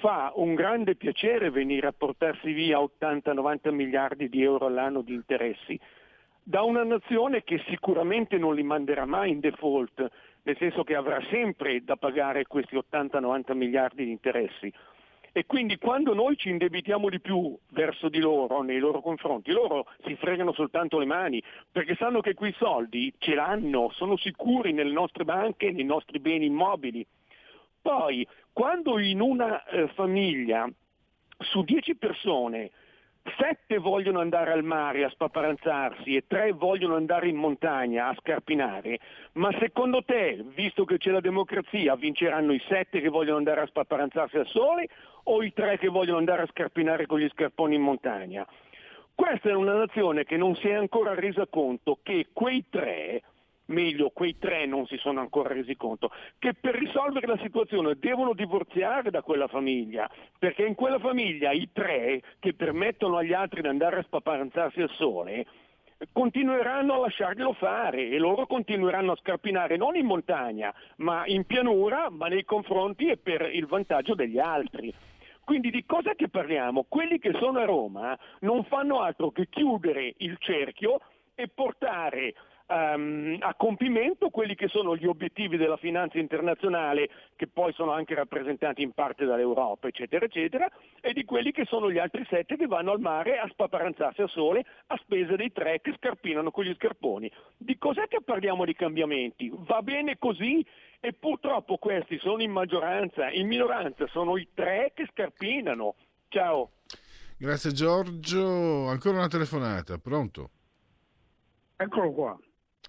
S8: fa un grande piacere venire a portarsi via 80-90 miliardi di euro all'anno di interessi da una nazione che sicuramente non li manderà mai in default, nel senso che avrà sempre da pagare questi 80-90 miliardi di interessi. E quindi quando noi ci indebitiamo di più verso di loro, nei loro confronti, loro si fregano soltanto le mani, perché sanno che quei soldi ce l'hanno, sono sicuri nelle nostre banche, nei nostri beni immobili. Poi, quando in una eh, famiglia su 10 persone sette vogliono andare al mare a spaparanzarsi e tre vogliono andare in montagna a scarpinare, ma secondo te, visto che c'è la democrazia, vinceranno i sette che vogliono andare a spaparanzarsi al sole o i tre che vogliono andare a scarpinare con gli scarponi in montagna? Questa è una nazione che non si è ancora resa conto che quei tre meglio quei tre non si sono ancora resi conto, che per risolvere la situazione devono divorziare da quella famiglia, perché in quella famiglia i tre che permettono agli altri di andare a spaparanzarsi al sole continueranno a lasciarglielo fare e loro continueranno a scarpinare non in montagna, ma in pianura, ma nei confronti e per il vantaggio degli altri. Quindi di cosa che parliamo? Quelli che sono a Roma non fanno altro che chiudere il cerchio e portare um, a compimento quelli che sono gli obiettivi della finanza internazionale, che poi sono anche rappresentati in parte dall'Europa, eccetera, eccetera, e di quelli che sono gli altri sette che vanno al mare a spaparanzarsi al sole a spese dei tre che scarpinano con gli scarponi. Di cos'è che parliamo di cambiamenti? Va bene così? E purtroppo questi sono in maggioranza, in minoranza sono i tre che scarpinano. Ciao.
S2: Grazie Giorgio. Ancora una telefonata, pronto?
S9: Eccolo qua.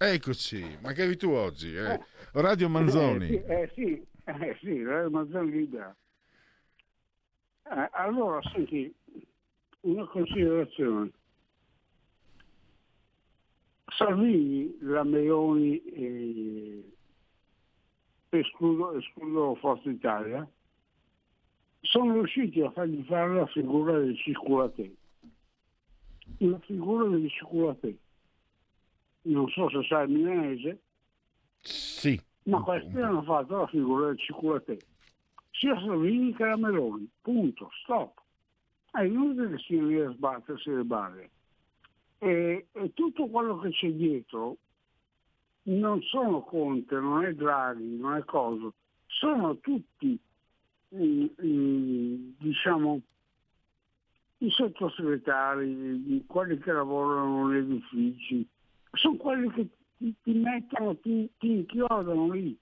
S2: Eccoci, ma che avevi tu oggi? Eh? Radio Manzoni.
S9: Eh, sì, eh, sì, eh, Radio Manzoni libera. Eh, allora, senti, una considerazione. Salvini, la Meloni e escludo, escludo Forza Italia, sono riusciti a fargli fare la figura del ciculatè. La figura del ciculatè. Non so se sai il milanese.
S2: Sì.
S9: Ma questi hanno fatto la figura del ciculatè. Sia Salvini che la Meloni. Punto. Stop. È inutile che si viene a sbattersi le balle. E, e tutto quello che c'è dietro non sono Conte, non è Draghi, non è Coso, sono tutti i, i, diciamo i sottosegretari, quelli che lavorano negli uffici, quelli che ti, ti mettono, ti, ti inchiodano lì.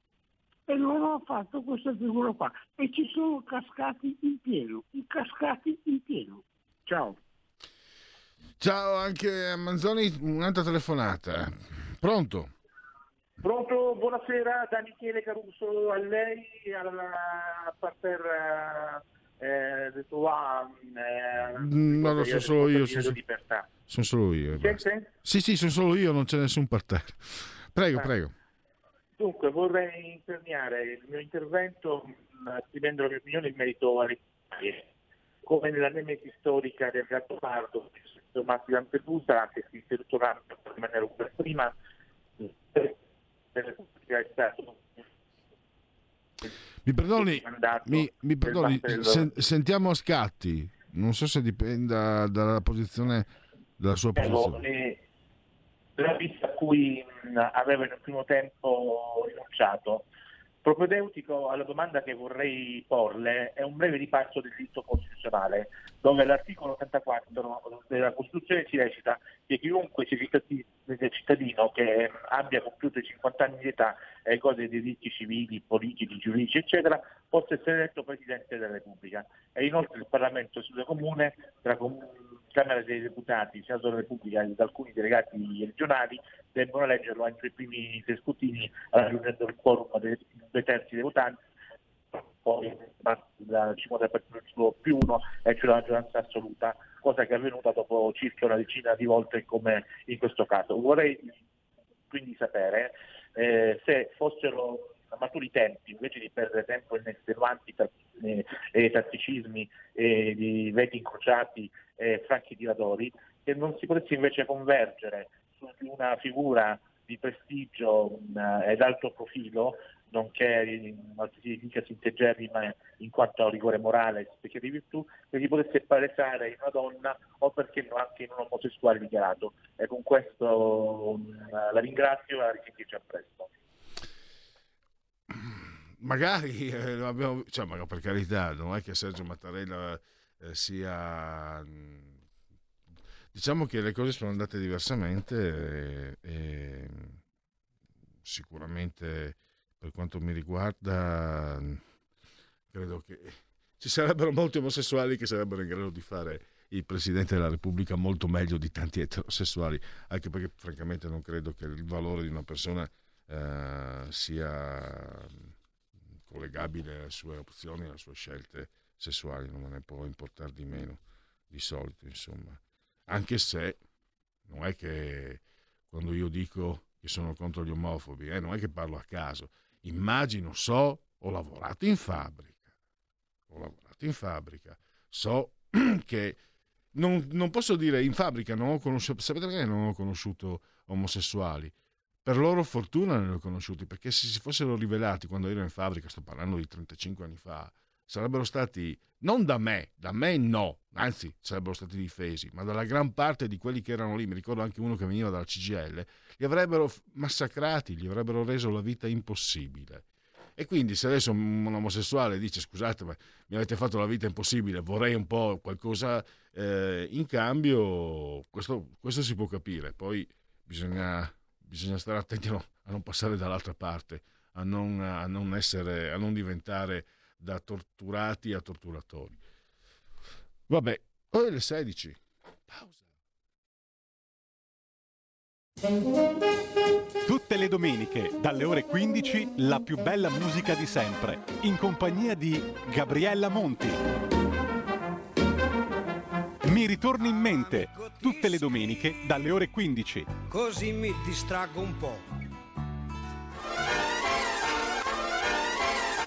S9: E loro hanno fatto questa figura qua. E ci sono cascati in pieno, i cascati in pieno. Ciao.
S2: Ciao anche a Manzoni, un'altra telefonata. Pronto?
S10: Pronto, buonasera da Michele Caruso a lei, al parter eh, del tuo eh,
S2: No, no, sono solo io. Sono, sono solo io. Sì, sì, sono solo io, non c'è nessun parterre. Prego, ah. prego.
S10: Dunque, vorrei imperniare il mio intervento esprimendo la mia opinione in merito alle come nella nemesi storica del Gattopardo, Tommaso Lampedusa, che si è tornato in maniera prima
S2: mi perdoni, mi, mi perdoni sen, sentiamo a scatti, non so se dipenda dalla posizione della sua posizione.
S10: La vista a cui aveva in un primo tempo rinunciato. Propedeutico alla domanda che vorrei porle è un breve ripasso del diritto costituzionale, dove l'articolo 84 della Costituzione ci recita che chiunque cittadino che abbia compiuto i 50 anni di età e cose di diritti civili, politici, giuridici, eccetera, possa essere eletto Presidente della Repubblica. E inoltre il Parlamento studio comune tra Camera dei Deputati, Senato della Repubblica ed alcuni delegati regionali devono eleggerlo entro i primi tre scrutini raggiungendo il quorum dei due terzi dei votanti poi da 50% più uno e cioè la maggioranza assoluta, cosa che è avvenuta dopo circa una decina di volte come in questo caso. Vorrei quindi sapere eh, se fossero maturi i tempi, invece di perdere tempo in estenuanti eh, e tatticismi e di veti incrociati e franchi tiratori, che non si potesse invece convergere su una figura di prestigio ed alto profilo, nonché altrettanto integerrima in quanto a rigore morale specie di virtù, che si potesse palesare in una donna o perché no anche in un omosessuale dichiarato. E con questo la ringrazio e la risentirci a presto
S2: magari eh, abbiamo, cioè, magari per carità, non è che Sergio Mattarella eh, sia. Mm, diciamo che le cose sono andate diversamente e, e sicuramente per quanto mi riguarda credo che ci sarebbero molti omosessuali che sarebbero in grado di fare il Presidente della Repubblica molto meglio di tanti eterosessuali, anche perché francamente non credo che il valore di una persona eh, sia collegabile alle sue opzioni, alle sue scelte sessuali, non me ne può importare di meno di solito, insomma. Anche se non è che quando io dico che sono contro gli omofobi, eh, non è che parlo a caso. Immagino, so, ho lavorato in fabbrica, ho lavorato in fabbrica, so che non, non posso dire in fabbrica non ho conosciuto, sapete perché non ho conosciuto omosessuali? per loro fortuna ne ho conosciuti, perché se si fossero rivelati quando ero in fabbrica, sto parlando di 35 anni fa, sarebbero stati, non da me, da me no, anzi sarebbero stati difesi, ma dalla gran parte di quelli che erano lì, mi ricordo anche uno che veniva dalla CGL, li avrebbero massacrati, gli avrebbero reso la vita impossibile. E quindi se adesso un omosessuale dice scusate ma mi avete fatto la vita impossibile, vorrei un po' qualcosa eh, in cambio, questo, questo si può capire, poi bisogna bisogna stare attenti a non passare dall'altra parte, a non, a non, essere, a non diventare da torturati a torturatori. Vabbè, O è le 16. Pausa.
S11: Tutte le domeniche, dalle ore 15, la più bella musica di sempre, in compagnia di Gabriella Monti. Mi ritorni in mente, tutte le domeniche, dalle ore 15.
S12: Così mi distraggo un po'.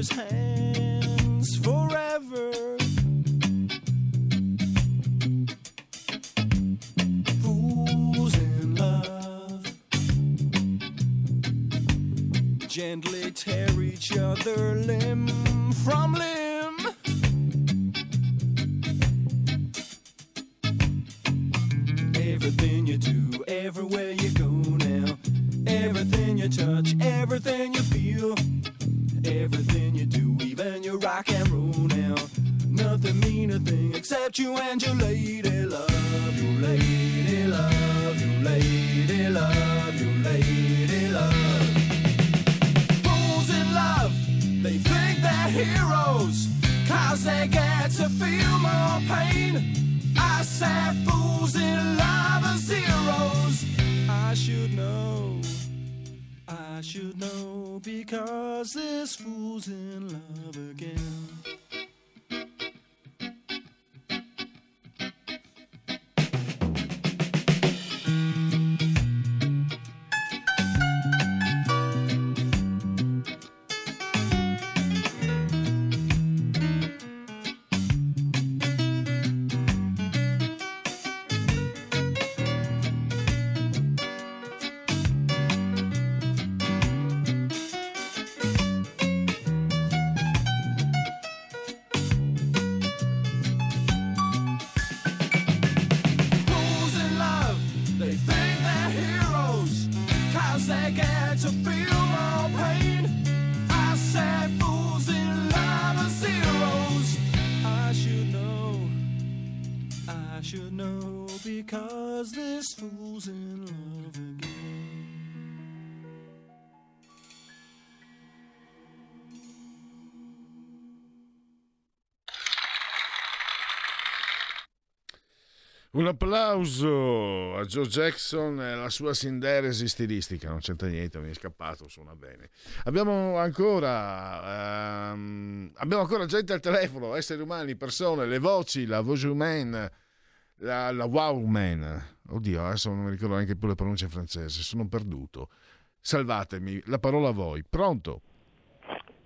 S13: first hand.
S2: Un applauso a Joe Jackson e alla sua sinderesi stilistica, non c'entra niente, mi è scappato, suona bene. Abbiamo ancora, um, abbiamo ancora gente al telefono, esseri umani, persone, le voci, la voce umana, la, la wow man. Oddio, adesso non mi ricordo neanche più le pronunce francesi, sono perduto. Salvatemi, la parola a voi. Pronto?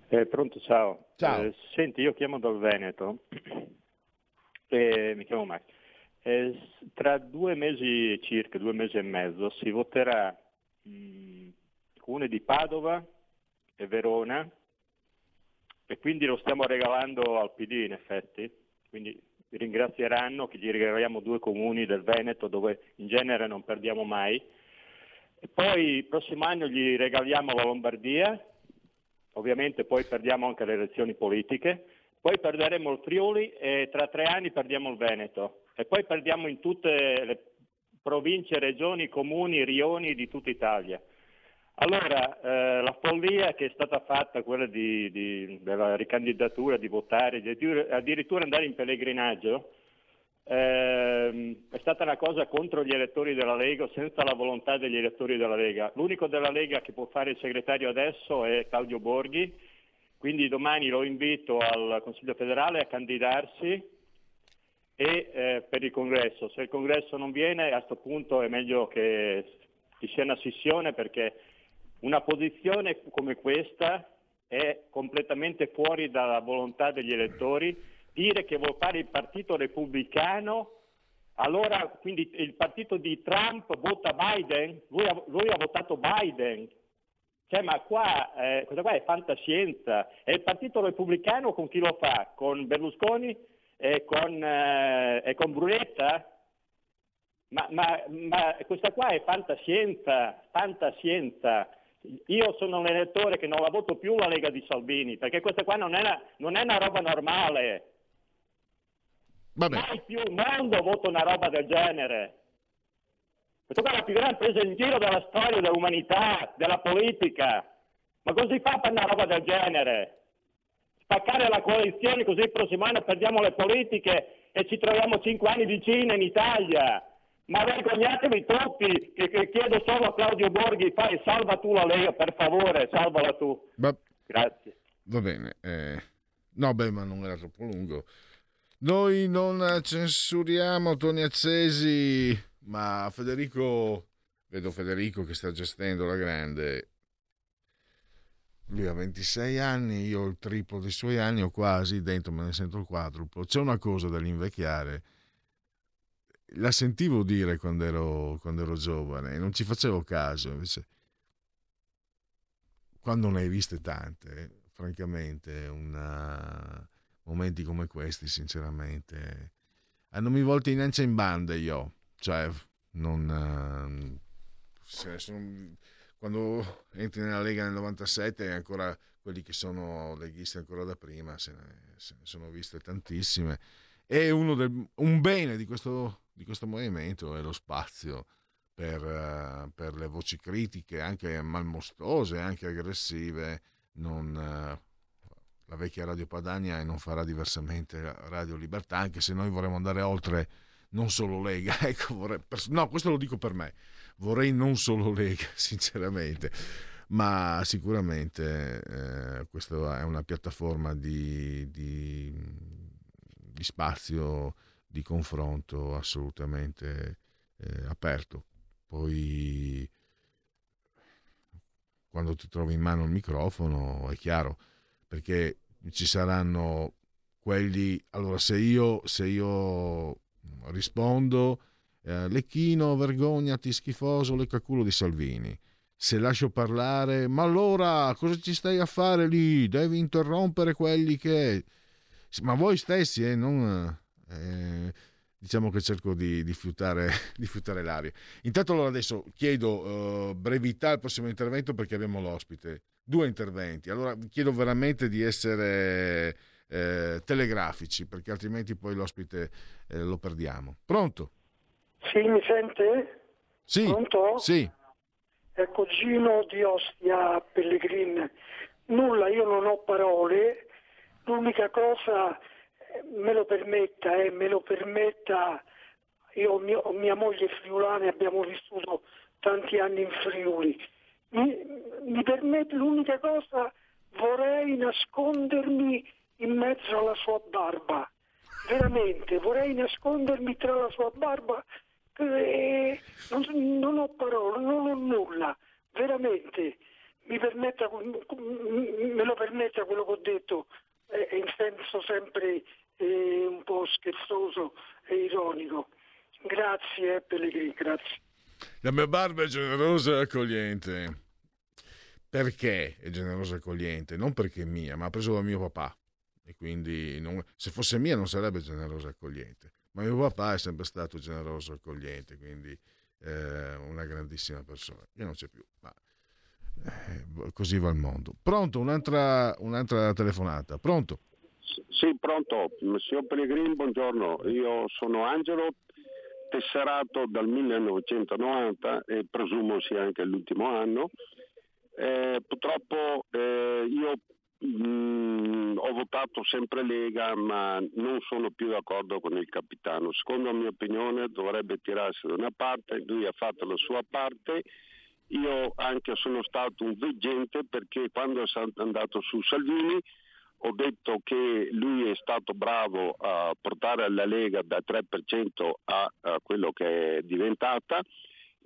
S14: Eh, pronto, ciao.
S2: Ciao.
S14: Eh, senti, io chiamo dal Veneto, e mi chiamo Max. Eh, tra due mesi circa, due mesi e mezzo, si voterà mh, comune di Padova e Verona e quindi lo stiamo regalando al PD in effetti, quindi ringrazieranno che gli regaliamo due comuni del Veneto dove in genere non perdiamo mai. E poi il prossimo anno gli regaliamo la Lombardia, ovviamente poi perdiamo anche le elezioni politiche, poi perderemo il Friuli e tra tre anni perdiamo il Veneto e poi perdiamo in tutte le province, regioni, comuni, rioni di tutta Italia. Allora, eh, la follia che è stata fatta, quella di, di, della ricandidatura, di votare, di addirittura andare in pellegrinaggio, eh, è stata una cosa contro gli elettori della Lega, senza la volontà degli elettori della Lega. L'unico della Lega che può fare il segretario adesso è Claudio Borghi, quindi domani lo invito al Consiglio federale a candidarsi e eh, per il congresso. Se il congresso non viene, a questo punto è meglio che ci sia una scissione perché una posizione come questa è completamente fuori dalla volontà degli elettori. Dire che vuol fare il partito repubblicano, allora quindi il partito di Trump vota Biden, lui ha, lui ha votato Biden, cioè, ma qua, eh, questa qua è fantascienza. E il Partito Repubblicano con chi lo fa? Con Berlusconi e con, eh, e con Brunetta? Ma, ma, ma, questa qua è fantascienza, fantascienza. Io sono un elettore che non la voto più la Lega di Salvini, perché questa qua non è una, non è una roba normale.
S2: Vabbè.
S14: Mai più il mondo vota una roba del genere. Questa qua è la più grande presa in giro della storia dell'umanità, della politica. Ma cosa si fa per una roba del genere? Spaccare la coalizione così il prossimo anno perdiamo le politiche e ci troviamo cinque anni di Cina in Italia. Ma vergognatevi tutti, che, che chiedo solo a Claudio Borghi, fai, salva tu la Lega, per favore, salvala tu.
S2: Va...
S14: Grazie.
S2: Va bene. Eh... No, beh, ma non era troppo lungo. Noi non censuriamo toni accesi ma Federico, vedo Federico che sta gestendo la grande, lui ha 26 anni, io ho il triplo dei suoi anni o quasi, dentro me ne sento il quadruplo. C'è una cosa dall'invecchiare, la sentivo dire quando ero, quando ero giovane e non ci facevo caso, invece quando ne hai viste tante, francamente, una... momenti come questi, sinceramente, non mi volti neanche in banda io cioè, non... Se sono, quando entri nella Lega nel 97 ancora quelli che sono leghisti ancora da prima, se ne, se ne sono viste tantissime. E del, un bene di questo, di questo, movimento è lo spazio per, per, le voci critiche, anche malmostose, anche aggressive. Non, la vecchia Radio Padania non farà diversamente Radio Libertà, anche se noi vorremmo andare oltre non solo Lega, ecco, vorrei, no, questo lo dico per me, vorrei non solo Lega, sinceramente, ma sicuramente eh, questa è una piattaforma di, di, di, spazio, di confronto assolutamente eh, aperto. Poi quando ti trovi in mano il microfono è chiaro, perché ci saranno quelli, allora se io, se io rispondo eh, Lecchino, vergognati, schifoso, leccaculo di Salvini. Se lascio parlare, ma allora cosa ci stai a fare lì? Devi interrompere quelli che... Ma voi stessi, eh, non... Eh, diciamo che cerco di, di, fiutare, di, fiutare, l'aria. Intanto allora adesso chiedo uh, brevità al prossimo intervento perché abbiamo l'ospite. Due interventi. Allora chiedo veramente di essere eh, telegrafici perché altrimenti poi l'ospite eh, lo perdiamo. Pronto?
S15: Sì, mi sente?
S2: Sì.
S15: Pronto?
S2: Sì.
S15: Ecco, Gino di Ostia Pellegrin. Nulla, io non ho parole. L'unica cosa, eh, me lo permetta, eh, me lo permetta, io mio, mia moglie friulana e abbiamo vissuto tanti anni in Friuli. Mi, mi permette l'unica cosa, vorrei nascondermi in mezzo alla sua barba. Veramente, vorrei nascondermi tra la sua barba eh, non, non, ho parole, non ho nulla, veramente. Mi permetta, me lo permetta quello che ho detto, eh, in senso sempre eh, un po' scherzoso e ironico. Grazie, eh, Pellegrini, grazie.
S2: La mia barba è generosa e accogliente. Perché è generosa e accogliente? Non perché è mia, ma ha preso da mio papà. E quindi non, se fosse mia non sarebbe generosa e accogliente ma mio papà è sempre stato generoso e accogliente, quindi eh, una grandissima persona, che non c'è più, ma eh, così va il mondo. Pronto, un'altra, un'altra telefonata, pronto?
S16: Sì, pronto, signor Pellegrini, buongiorno, io sono Angelo, tesserato dal 1990 e presumo sia anche l'ultimo anno. Eh, purtroppo eh, io Mm, ho votato sempre Lega, ma non sono più d'accordo con il capitano. Secondo la mia opinione dovrebbe tirarsi da una parte, lui ha fatto la sua parte. Io anche sono stato un veggente perché quando è andato su Salvini ho detto che lui è stato bravo a portare la Lega dal 3% a, a quello che è diventata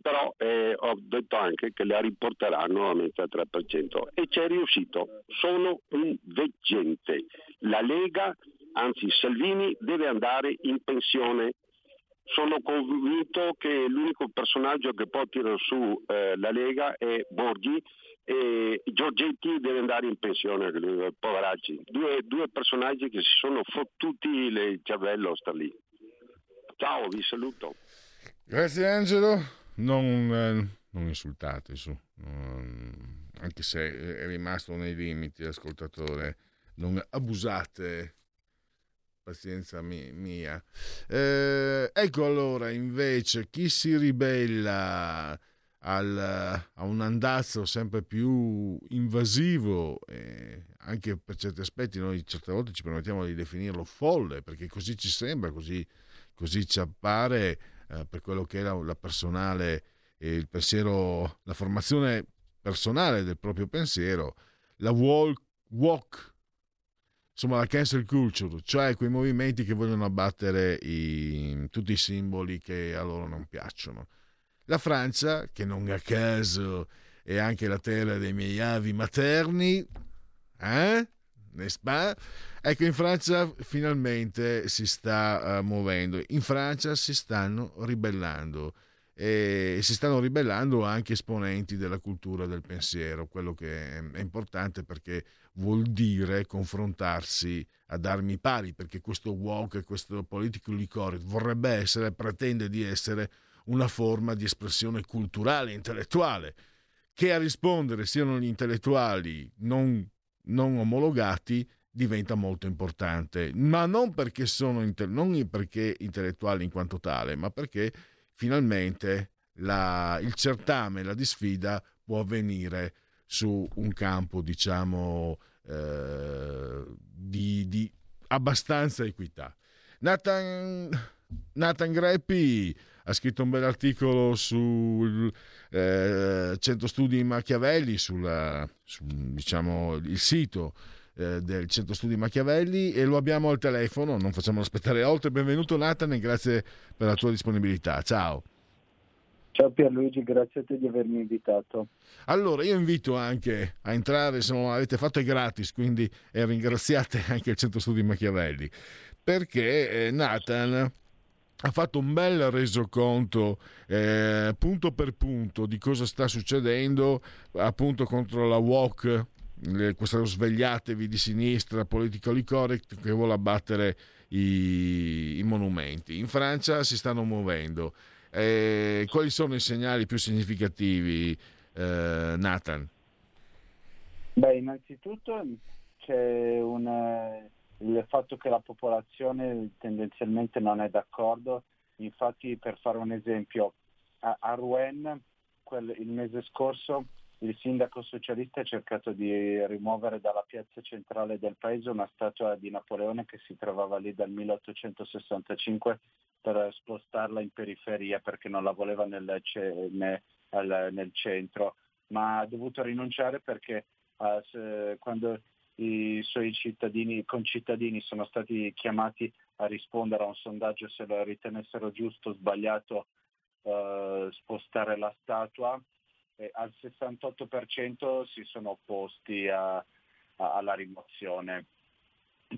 S16: però eh, ho detto anche che la riporteranno nuovamente al 3% e ci è riuscito. Sono un veggente. La Lega, anzi Salvini, deve andare in pensione. Sono convinto che l'unico personaggio che può tirare su eh, la Lega è Borghi e Giorgetti deve andare in pensione, poveracci. Due, due personaggi che si sono fottuti il cervello sta lì. Ciao, vi saluto.
S2: Grazie Angelo non, eh, non insultate su, anche se è rimasto nei limiti l'ascoltatore, non abusate, pazienza mia. Eh, ecco allora invece chi si ribella al, a un andazzo sempre più invasivo, eh, anche per certi aspetti noi certe volte ci permettiamo di definirlo folle, perché così ci sembra, così, così ci appare eh, per quello che era la personale, il pensiero, la formazione personale del proprio pensiero, la walk, walk insomma la cancel culture, cioè quei movimenti che vogliono abbattere i, tutti i simboli che a loro non piacciono. La Francia, che non a caso è anche la terra dei miei avi materni, eh? Ecco, in Francia finalmente si sta uh, muovendo. In Francia si stanno ribellando e si stanno ribellando anche esponenti della cultura del pensiero, quello che è importante perché vuol dire confrontarsi ad armi pari, perché questo woke, questo politically correct vorrebbe essere, pretende di essere una forma di espressione culturale, intellettuale, che a rispondere siano gli intellettuali non non omologati diventa molto importante, ma non perché sono non perché intellettuali in quanto tale, ma perché finalmente la, il certame, la disfida può avvenire su un campo, diciamo, eh, di, di, abbastanza equità. Nathan, Nathan Greppi ha scritto un bel articolo sul eh, Centro Studi Machiavelli, sulla, su, diciamo, il sito eh, del Centro Studi Machiavelli e lo abbiamo al telefono, non facciamo aspettare oltre. Benvenuto Nathan e grazie per la tua disponibilità. Ciao.
S17: Ciao Pierluigi, grazie a te di avermi invitato.
S2: Allora, io invito anche a entrare, se non l'avete fatto è gratis, quindi ringraziate anche il Centro Studi Machiavelli, perché eh, Nathan ha fatto un bel resoconto eh, punto per punto di cosa sta succedendo appunto contro la WOC, questa svegliatevi di sinistra politically correct che vuole abbattere i, i monumenti. In Francia si stanno muovendo. Eh, quali sono i segnali più significativi, eh, Nathan?
S17: Beh, innanzitutto c'è una il fatto che la popolazione tendenzialmente non è d'accordo
S5: Infatti, per fare un esempio, a, a Rouen quel, il mese scorso il sindaco socialista ha cercato di rimuovere dalla piazza centrale del paese una statua di Napoleone che si trovava lì dal 1865 per spostarla in periferia perché non la voleva nel, nel, nel centro, ma ha dovuto rinunciare perché uh, se, quando i suoi cittadini, concittadini sono stati chiamati a rispondere a un sondaggio se lo ritenessero giusto o sbagliato uh, spostare la statua, e al 68% si sono opposti a, a, alla rimozione.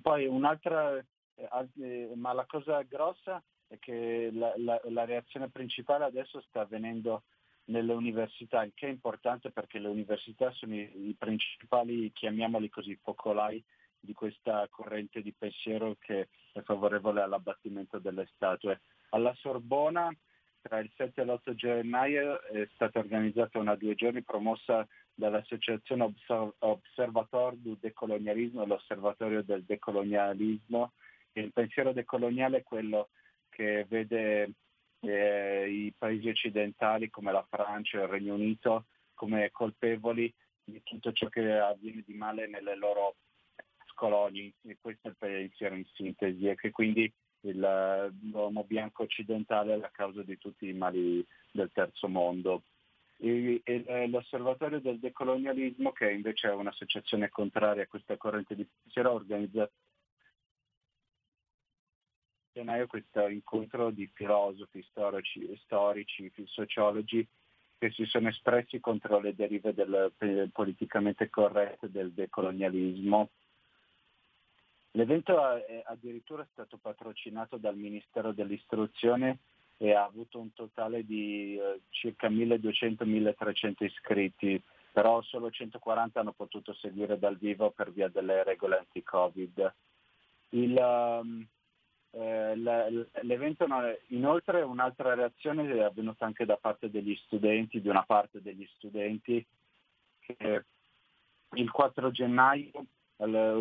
S5: Poi un'altra, eh, ma la cosa grossa è che la, la, la, reazione principale adesso sta avvenendo nelle università, il che è importante perché le università sono i, i principali, chiamiamoli così, focolai di questa corrente di pensiero che è favorevole all'abbattimento delle statue. Alla Sorbona tra il 7 e l'8 gennaio è stata organizzata una due giorni promossa dall'associazione Observatoire du Decolonialismo, l'osservatorio del decolonialismo. Il pensiero decoloniale è quello che vede eh, i paesi occidentali come la Francia e il Regno Unito come colpevoli di tutto ciò che avviene di male nelle loro colonie e questo è il pensiero in sintesi e che quindi il, l'uomo bianco occidentale è la causa di tutti i mali del terzo mondo. E, e, l'osservatorio del decolonialismo, che invece è un'associazione contraria a questa corrente di pensiero, ha organizzato questo incontro di filosofi, storici, storici, sociologi che si sono espressi contro le derive del, del politicamente corretto del decolonialismo L'evento è addirittura stato patrocinato dal Ministero dell'Istruzione e ha avuto un totale di eh, circa 1200-1300 iscritti, però solo 140 hanno potuto seguire dal vivo per via delle regole anti-Covid. Il, um, eh, l'evento inoltre un'altra reazione è avvenuta anche da parte degli studenti, di una parte degli studenti, che il 4 gennaio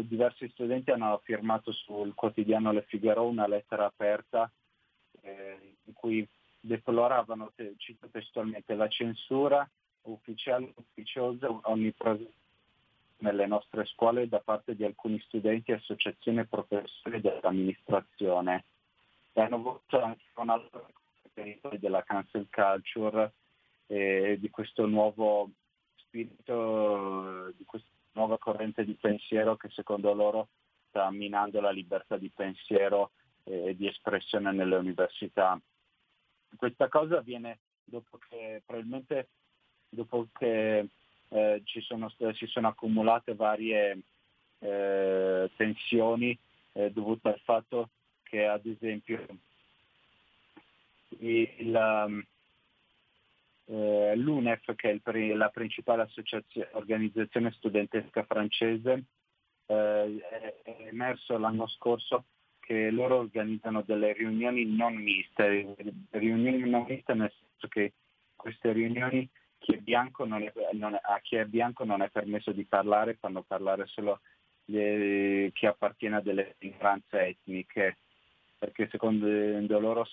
S5: diversi studenti hanno firmato sul quotidiano Le Figaro una lettera aperta eh, in cui deploravano, cito testualmente, la censura ufficiale ufficiosa onnipresente nelle nostre scuole da parte di alcuni studenti, associazioni e professori dell'amministrazione. E hanno voluto anche un altro della cancel culture e di questo nuovo spirito, di questo nuova corrente di pensiero che secondo loro sta minando la libertà di pensiero e di espressione nelle università. Questa cosa avviene dopo che probabilmente dopo che eh, ci sono, si sono accumulate varie eh, tensioni eh, dovute al fatto che ad esempio il, eh, l'UNEF, che è la principale organizzazione studentesca francese, eh, è emerso l'anno scorso che loro organizzano delle riunioni non miste, riunioni non miste nel senso che queste riunioni chi è non a chi è bianco non è permesso di parlare, fanno parlare solo gli, chi appartiene a delle minoranze etniche, perché secondo loro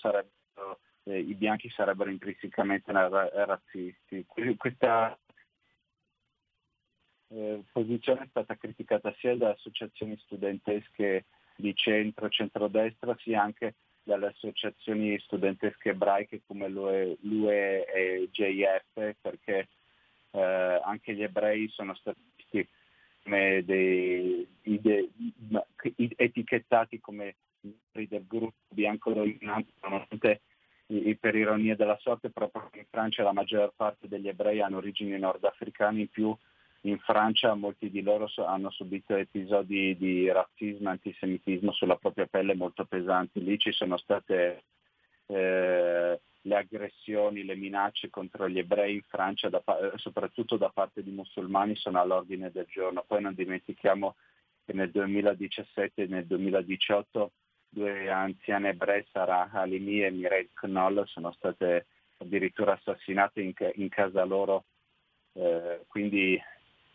S5: eh, i bianchi sarebbero intrinsecamente razzisti. Questa eh, posizione è stata criticata sia da associazioni studentesche di centro, centrodestra, sia anche dalle associazioni studentesche ebraiche come l'UE, e JF, perché eh, anche gli ebrei sono stati come dei, ide, etichettati come del gruppo bianco dominante, nonostante per ironia della sorte proprio in Francia la maggior parte degli ebrei hanno origini nordafricane, in più in Francia molti di loro hanno subito episodi di razzismo e antisemitismo sulla propria pelle molto pesanti. Lì ci sono state eh, le aggressioni, le minacce contro gli ebrei in Francia, da, soprattutto da parte di musulmani, sono all'ordine del giorno. Poi non dimentichiamo che nel 2017 e nel 2018 due anziane ebrei, Sarah Halimi e Mireille Knoll, sono state addirittura assassinate in, in casa loro. Eh, quindi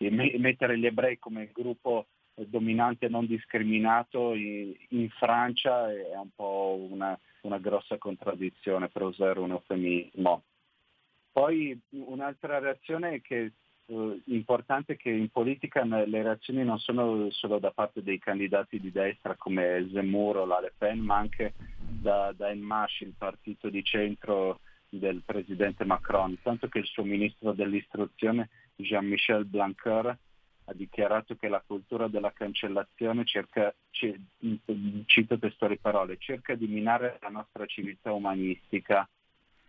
S5: mettere gli ebrei come gruppo
S17: dominante non discriminato in, Francia è un po' una, una grossa contraddizione per usare un eufemismo. Poi un'altra reazione che eh, importante che in politica le reazioni non sono solo da parte dei candidati di destra come Zemmour o la Le Pen, ma anche da, da Enmash, il partito di centro del presidente Macron, tanto che il suo ministro dell'istruzione Jean-Michel Blanquer ha dichiarato che la cultura della cancellazione cerca, cito testuali parole, cerca di minare la nostra civiltà umanistica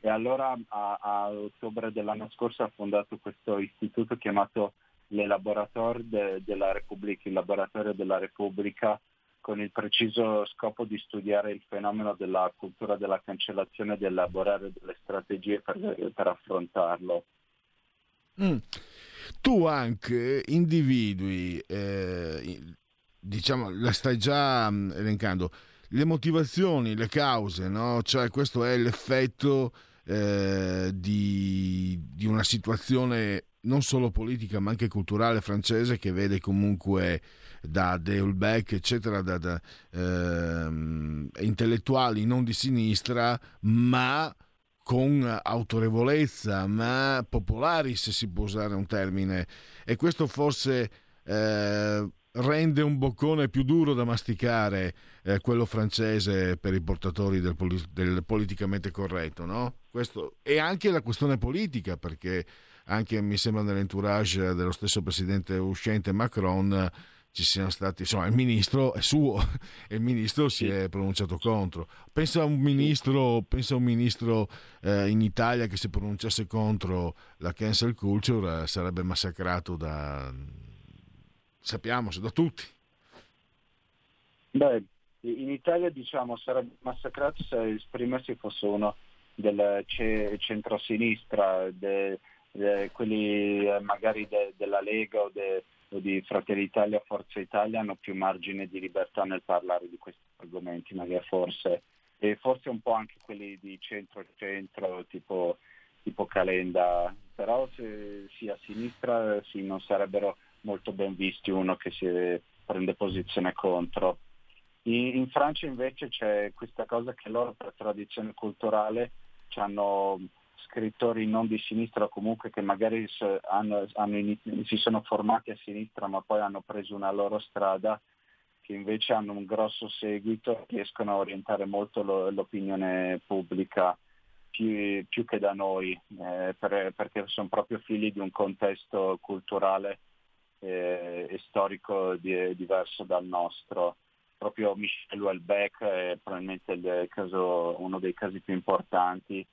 S17: e allora a, a ottobre dell'anno scorso ha fondato questo istituto chiamato le Laboratori de, della Repubblica, il Laboratorio della Repubblica con il preciso scopo di studiare il fenomeno della cultura della cancellazione e di elaborare delle strategie per, per affrontarlo.
S2: Mm tu anche individui, eh, diciamo, la stai già mm, elencando, le motivazioni, le cause, no? Cioè questo è l'effetto eh, di, di, una situazione non solo politica ma anche culturale francese che vede comunque da Deulbeck eccetera da, da eh, intellettuali non di sinistra ma con autorevolezza, ma popolari se si può usare un termine, e questo forse eh, rende un boccone più duro da masticare eh, quello francese per i portatori del, del politicamente corretto, no? Questo, e anche la questione politica, perché anche mi sembra nell'entourage dello stesso presidente uscente Macron ci siano stati, insomma, il ministro è suo e il ministro si è pronunciato contro. Pensa a un ministro, pensa a un ministro eh, in Italia che si pronunciasse contro la cancel culture eh, sarebbe massacrato da, sappiamo, da tutti.
S17: Beh, in Italia diciamo sarebbe massacrato se esprimersi fosse uno del centro-sinistra, de, de, quelli eh, magari de, della Lega o de, di Fratelli Italia, Forza Italia hanno più margine di libertà nel parlare di questi argomenti, magari forse, e forse un po' anche quelli di centro-centro, tipo, tipo Calenda, però se sia a sinistra sì, non sarebbero molto ben visti uno che si prende posizione contro. In, in Francia invece c'è questa cosa che loro per tradizione culturale hanno scrittori non di sinistra comunque che magari hanno, hanno, si sono formati a sinistra ma poi hanno preso una loro strada che invece hanno un grosso seguito, riescono a orientare molto lo, l'opinione pubblica più, più, che da noi, eh, per, perché sono proprio figli di un contesto culturale eh, e storico di, diverso dal nostro. Proprio Michel Houellebecq è probabilmente caso, uno dei casi più importanti.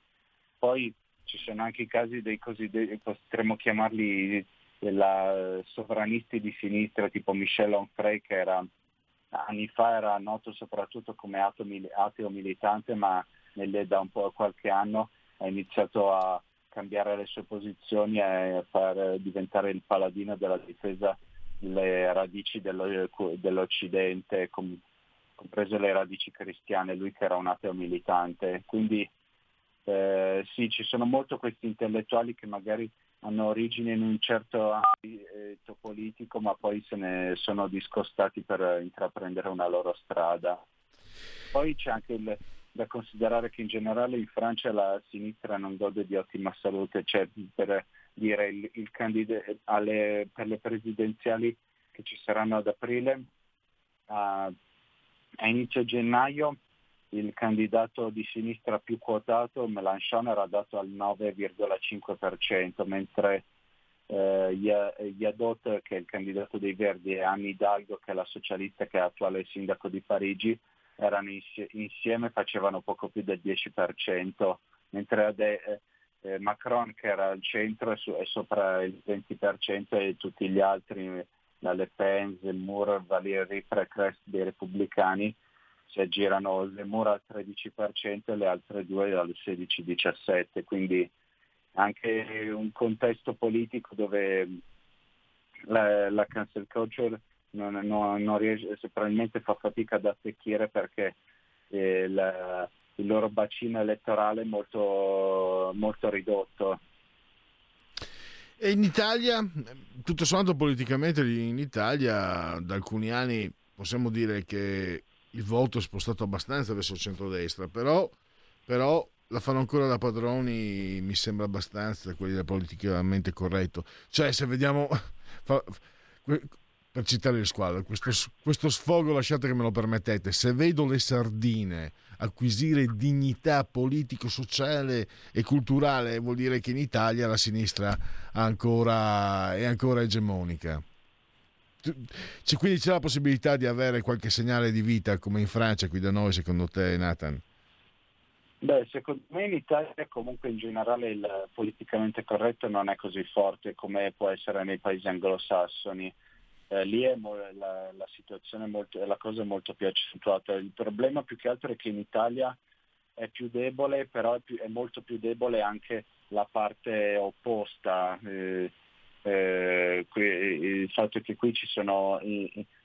S17: Poi ci sono anche i casi dei cosiddetti, potremmo chiamarli della sovranisti di sinistra tipo Michel Onfray che era, anni fa era noto soprattutto come ateo militante ma nelle, da un po' qualche anno ha iniziato a cambiare le sue posizioni e a far diventare il paladino della difesa delle radici dello, dell'Occidente, comprese le radici cristiane, lui che era un ateo militante. Quindi eh, sì, ci sono molto questi intellettuali che magari hanno origine in un certo ambito politico, ma poi se ne sono discostati per intraprendere una loro strada. Poi c'è anche il, da considerare che in generale in Francia la sinistra non gode di ottima salute, cioè per dire il, il candid- alle, per le presidenziali che ci saranno ad aprile, a, a inizio gennaio il candidato di sinistra più quotato, Melanchon, era dato al 9,5%, mentre eh, Yadot, che è il candidato dei Verdi, e Anne Hidalgo, che è la socialista che è attuale sindaco di Parigi, erano insieme facevano poco più del 10%, mentre eh, eh, Macron, che era al centro, è, su, è sopra il 20% e tutti gli altri, la Le Pen, Zemmour, Valérie Pécresse dei repubblicani, si aggirano le mura al 13% e le altre due al 16-17%, quindi anche un contesto politico dove la, la cancel culture non, non, non riesce, probabilmente fa fatica ad attecchire perché eh, la, il loro bacino elettorale è molto, molto ridotto.
S2: E in Italia, tutto sommato politicamente in Italia da alcuni anni possiamo dire che il voto è spostato abbastanza verso il centrodestra, però, però la fanno ancora da padroni, mi sembra abbastanza, quelli del politicamente corretto. Cioè, se vediamo, fa, per citare le squadre, questo, questo sfogo, lasciate che me lo permettete, se vedo le sardine acquisire dignità politico-sociale e culturale, vuol dire che in Italia la sinistra ancora, è ancora egemonica. Quindi c'è la possibilità di avere qualche segnale di vita come in Francia, qui da noi, secondo te, Nathan?
S17: Beh, secondo me in Italia comunque in generale il politicamente corretto non è così forte come può essere nei paesi anglosassoni. Eh, lì mo- la, la, situazione molto, la cosa è molto più accentuata. Il problema più che altro è che in Italia è più debole, però è, più, è molto più debole anche la parte opposta. Eh, eh, il fatto che qui ci sono,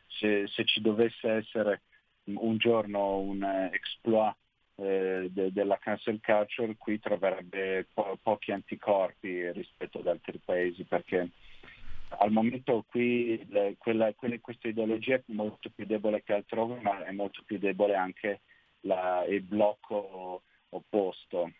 S17: se, se ci dovesse essere un giorno un exploit eh, de, della cancel culture qui troverebbe po- pochi anticorpi rispetto ad altri paesi perché al momento qui le, quella, quella, questa ideologia è molto più debole che altrove ma è molto più debole anche la, il blocco opposto.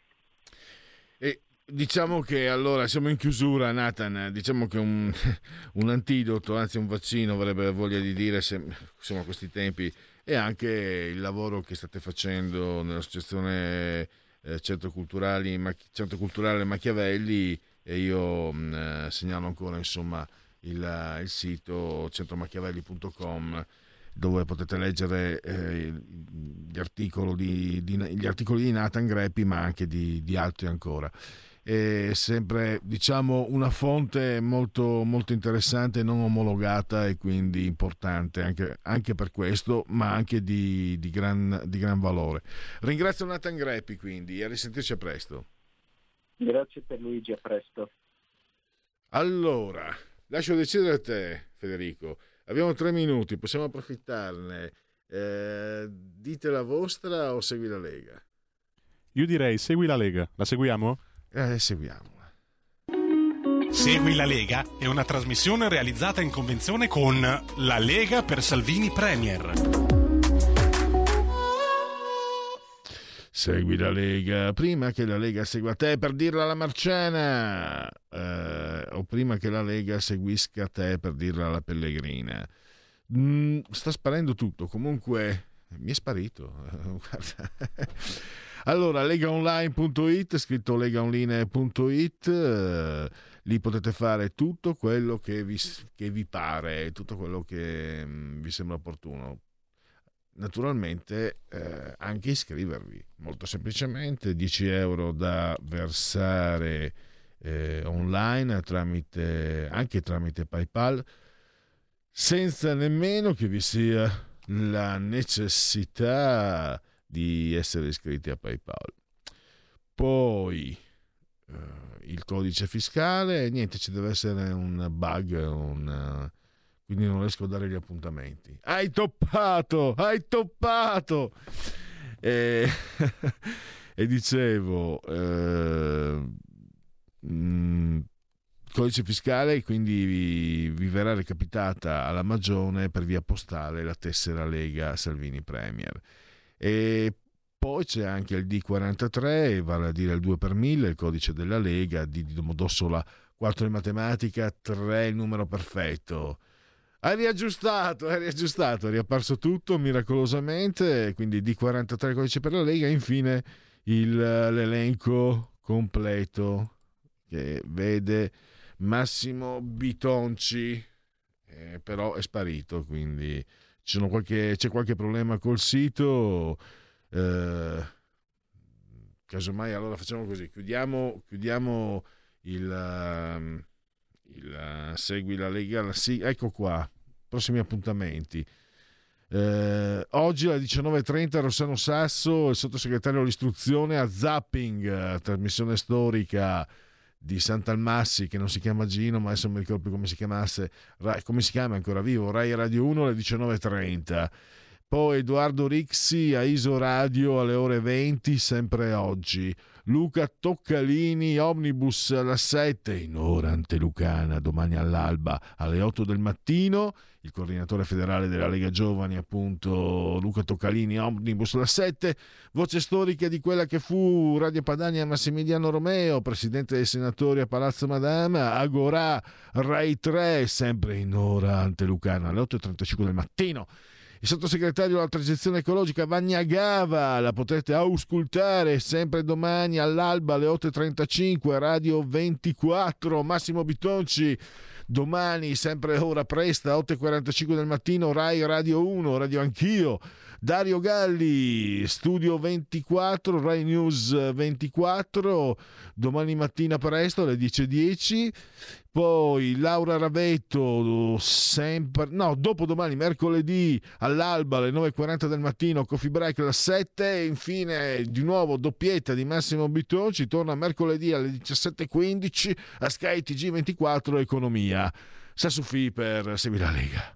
S2: E diciamo che allora siamo in chiusura Nathan, diciamo che un, un antidoto, anzi un vaccino avrebbe voglia di dire se, insomma questi tempi. E anche il lavoro che state facendo nell'associazione eh, Centro, Culturali, Centro Culturale Machiavelli. E io mh, mm, segnalo ancora insomma, il, il sito centromachiavelli.com dove potete leggere eh, gli, articoli di, di, gli, articoli di, Nathan Greppi ma anche di, di altri ancora è sempre diciamo una fonte molto, molto interessante, non omologata e quindi importante anche, anche per questo, ma anche di, di, gran, di gran valore. Ringrazio Nathan Greppi quindi e a risentirci a presto.
S17: Grazie per Luigi, a presto.
S2: Allora, lascio decidere a te Federico, abbiamo tre minuti, possiamo approfittarne. Eh, dite la vostra o segui la Lega?
S11: Io direi segui la Lega, la seguiamo?
S2: Eh, seguiamola.
S18: Segui la Lega è una trasmissione realizzata in convenzione con La Lega per Salvini Premier.
S2: Segui la Lega prima che la Lega segua te per dirla alla Marciana eh, o prima che la Lega seguisca te per dirla alla Pellegrina. Mm, sta sparendo tutto, comunque mi è sparito. Guarda. Allora, legaonline.it, scritto legaonline.it, eh, lì potete fare tutto quello che vi, che vi pare, tutto quello che mh, mm, vi sembra opportuno. Naturalmente eh, anche iscrivervi, molto semplicemente, 10 euro da versare eh, online tramite, anche tramite PayPal, senza nemmeno che vi sia la necessità di essere iscritti a PayPal. Poi eh, il codice fiscale, niente, ci deve essere un bug, un, quindi non riesco a dare gli appuntamenti. Hai toppato, hai toppato! E, e dicevo, eh, mm, codice fiscale, quindi vi, vi, verrà recapitata alla Magione per via postale la tessera Lega Salvini Premier. E poi c'è anche il D43, vale a dire il 2 per 1000, il codice della Lega, di Domodossola 4 in matematica, 3 il numero perfetto. Hai riaggiustato, hai riaggiustato, è riapparso tutto miracolosamente, quindi D43 codice per la Lega, infine il, l'elenco completo che vede Massimo Bitonci, eh, però è sparito, quindi qualche, c'è qualche problema col sito, eh, casomai allora facciamo così, chiudiamo, chiudiamo il, ehm, il, Segui la Lega, sì, ecco qua, prossimi appuntamenti. Eh, oggi alle 19.30 Rossano Sasso, il sottosegretario all'istruzione a Zapping, trasmissione storica di Sant'Almassi che non si chiama Gino ma adesso non mi ricordo più come si chiamasse come si chiama ancora vivo? Rai Radio 1 alle 19.30 poi Edoardo Rixi a Iso Radio alle ore 20 sempre oggi Luca Toccalini, Omnibus alla 7, in ora antelucana, domani all'alba alle 8 del mattino. Il coordinatore federale della Lega Giovani, appunto Luca Toccalini, Omnibus alla 7. Voce storica di quella che fu Radio Padania Massimiliano Romeo, presidente dei senatori a Palazzo Madama, Agorà, Rai 3, sempre in ora antelucana alle 8.35 del mattino. Il sottosegretario alla transizione ecologica Vagna Gava, la potete auscultare sempre domani all'alba alle 8.35, Radio 24, Massimo Bitonci, domani sempre ora presta, 8.45 del mattino, Rai Radio 1, Radio Anch'io, Dario Galli, Studio 24, Rai News 24, domani mattina presto alle 10.10. Poi Laura Ravetto, sempre, no, dopodomani, mercoledì all'alba alle 9.40 del mattino, coffee break alle 7. E infine, di nuovo, doppietta di Massimo Bitonci, torna mercoledì alle 17.15 a Sky TG24 Economia. Sassufi per Segui la Lega.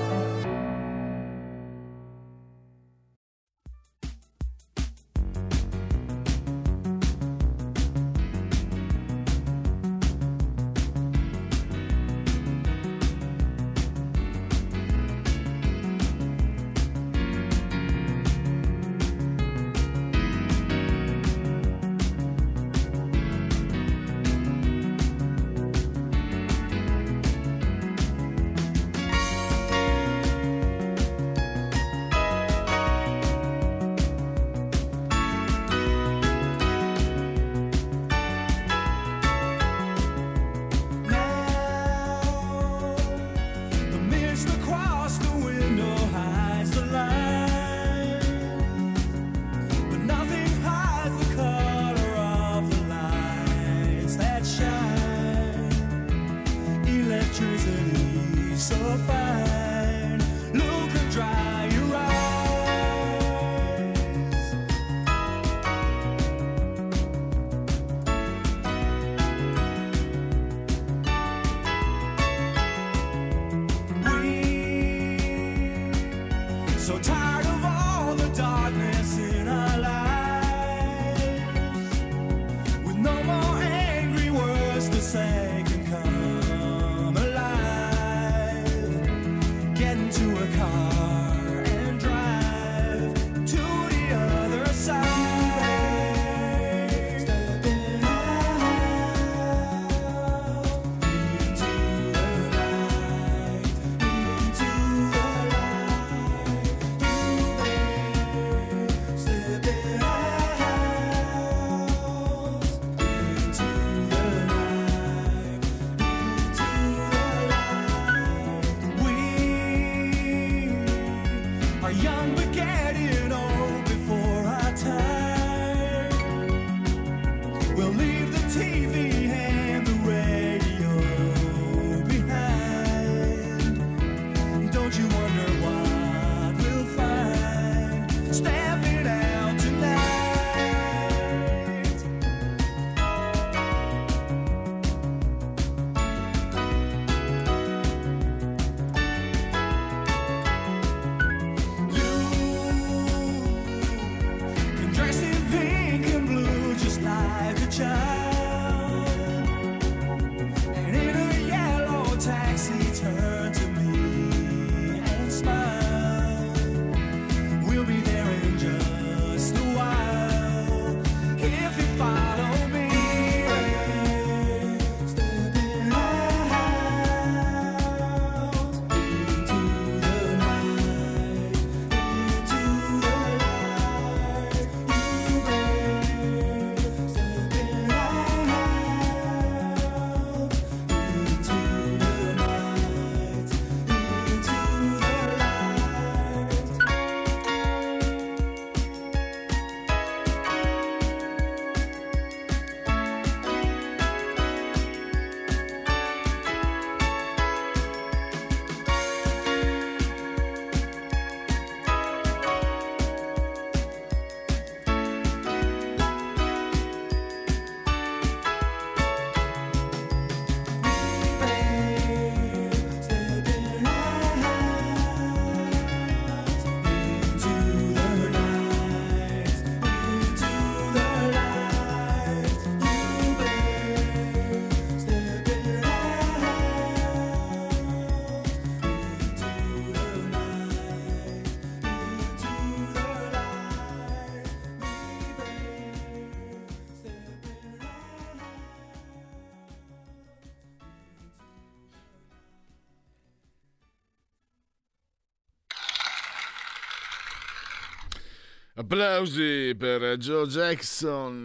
S2: Applausi per Joe Jackson,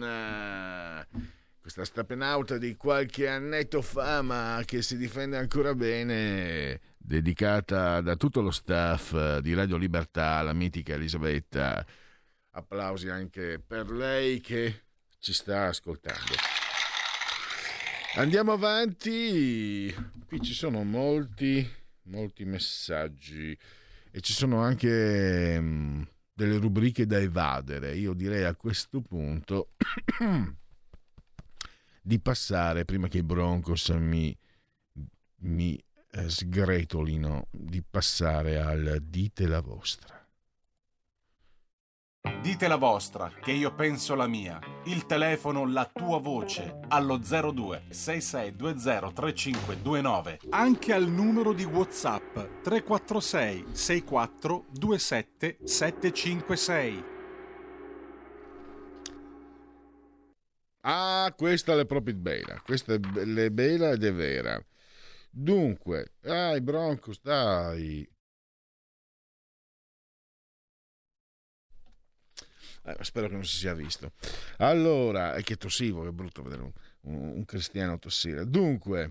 S2: questa stapenauta di qualche annetto fa, ma che si difende ancora bene, dedicata da tutto lo staff di Radio Libertà, la mitica Elisabetta. Applausi anche per lei che ci sta ascoltando. Andiamo avanti, qui ci sono molti, molti messaggi e ci sono anche mm, delle rubriche da evadere. Io direi a questo punto di passare, prima che i Broncos mi, mi eh, sgretolino, di passare al dite la vostra.
S18: Dite la vostra, che io penso la mia. Il telefono, la tua voce, allo 02 6620 3529. Anche al numero di WhatsApp 346 64 27 756.
S2: Ah, questa è proprio bella, questa è be- bella ed è vera. Dunque, dai Broncos, dai, Eh, spero che non si sia visto. Allora, è che tossivo, è brutto vedere un, un, un cristiano tossire. Dunque,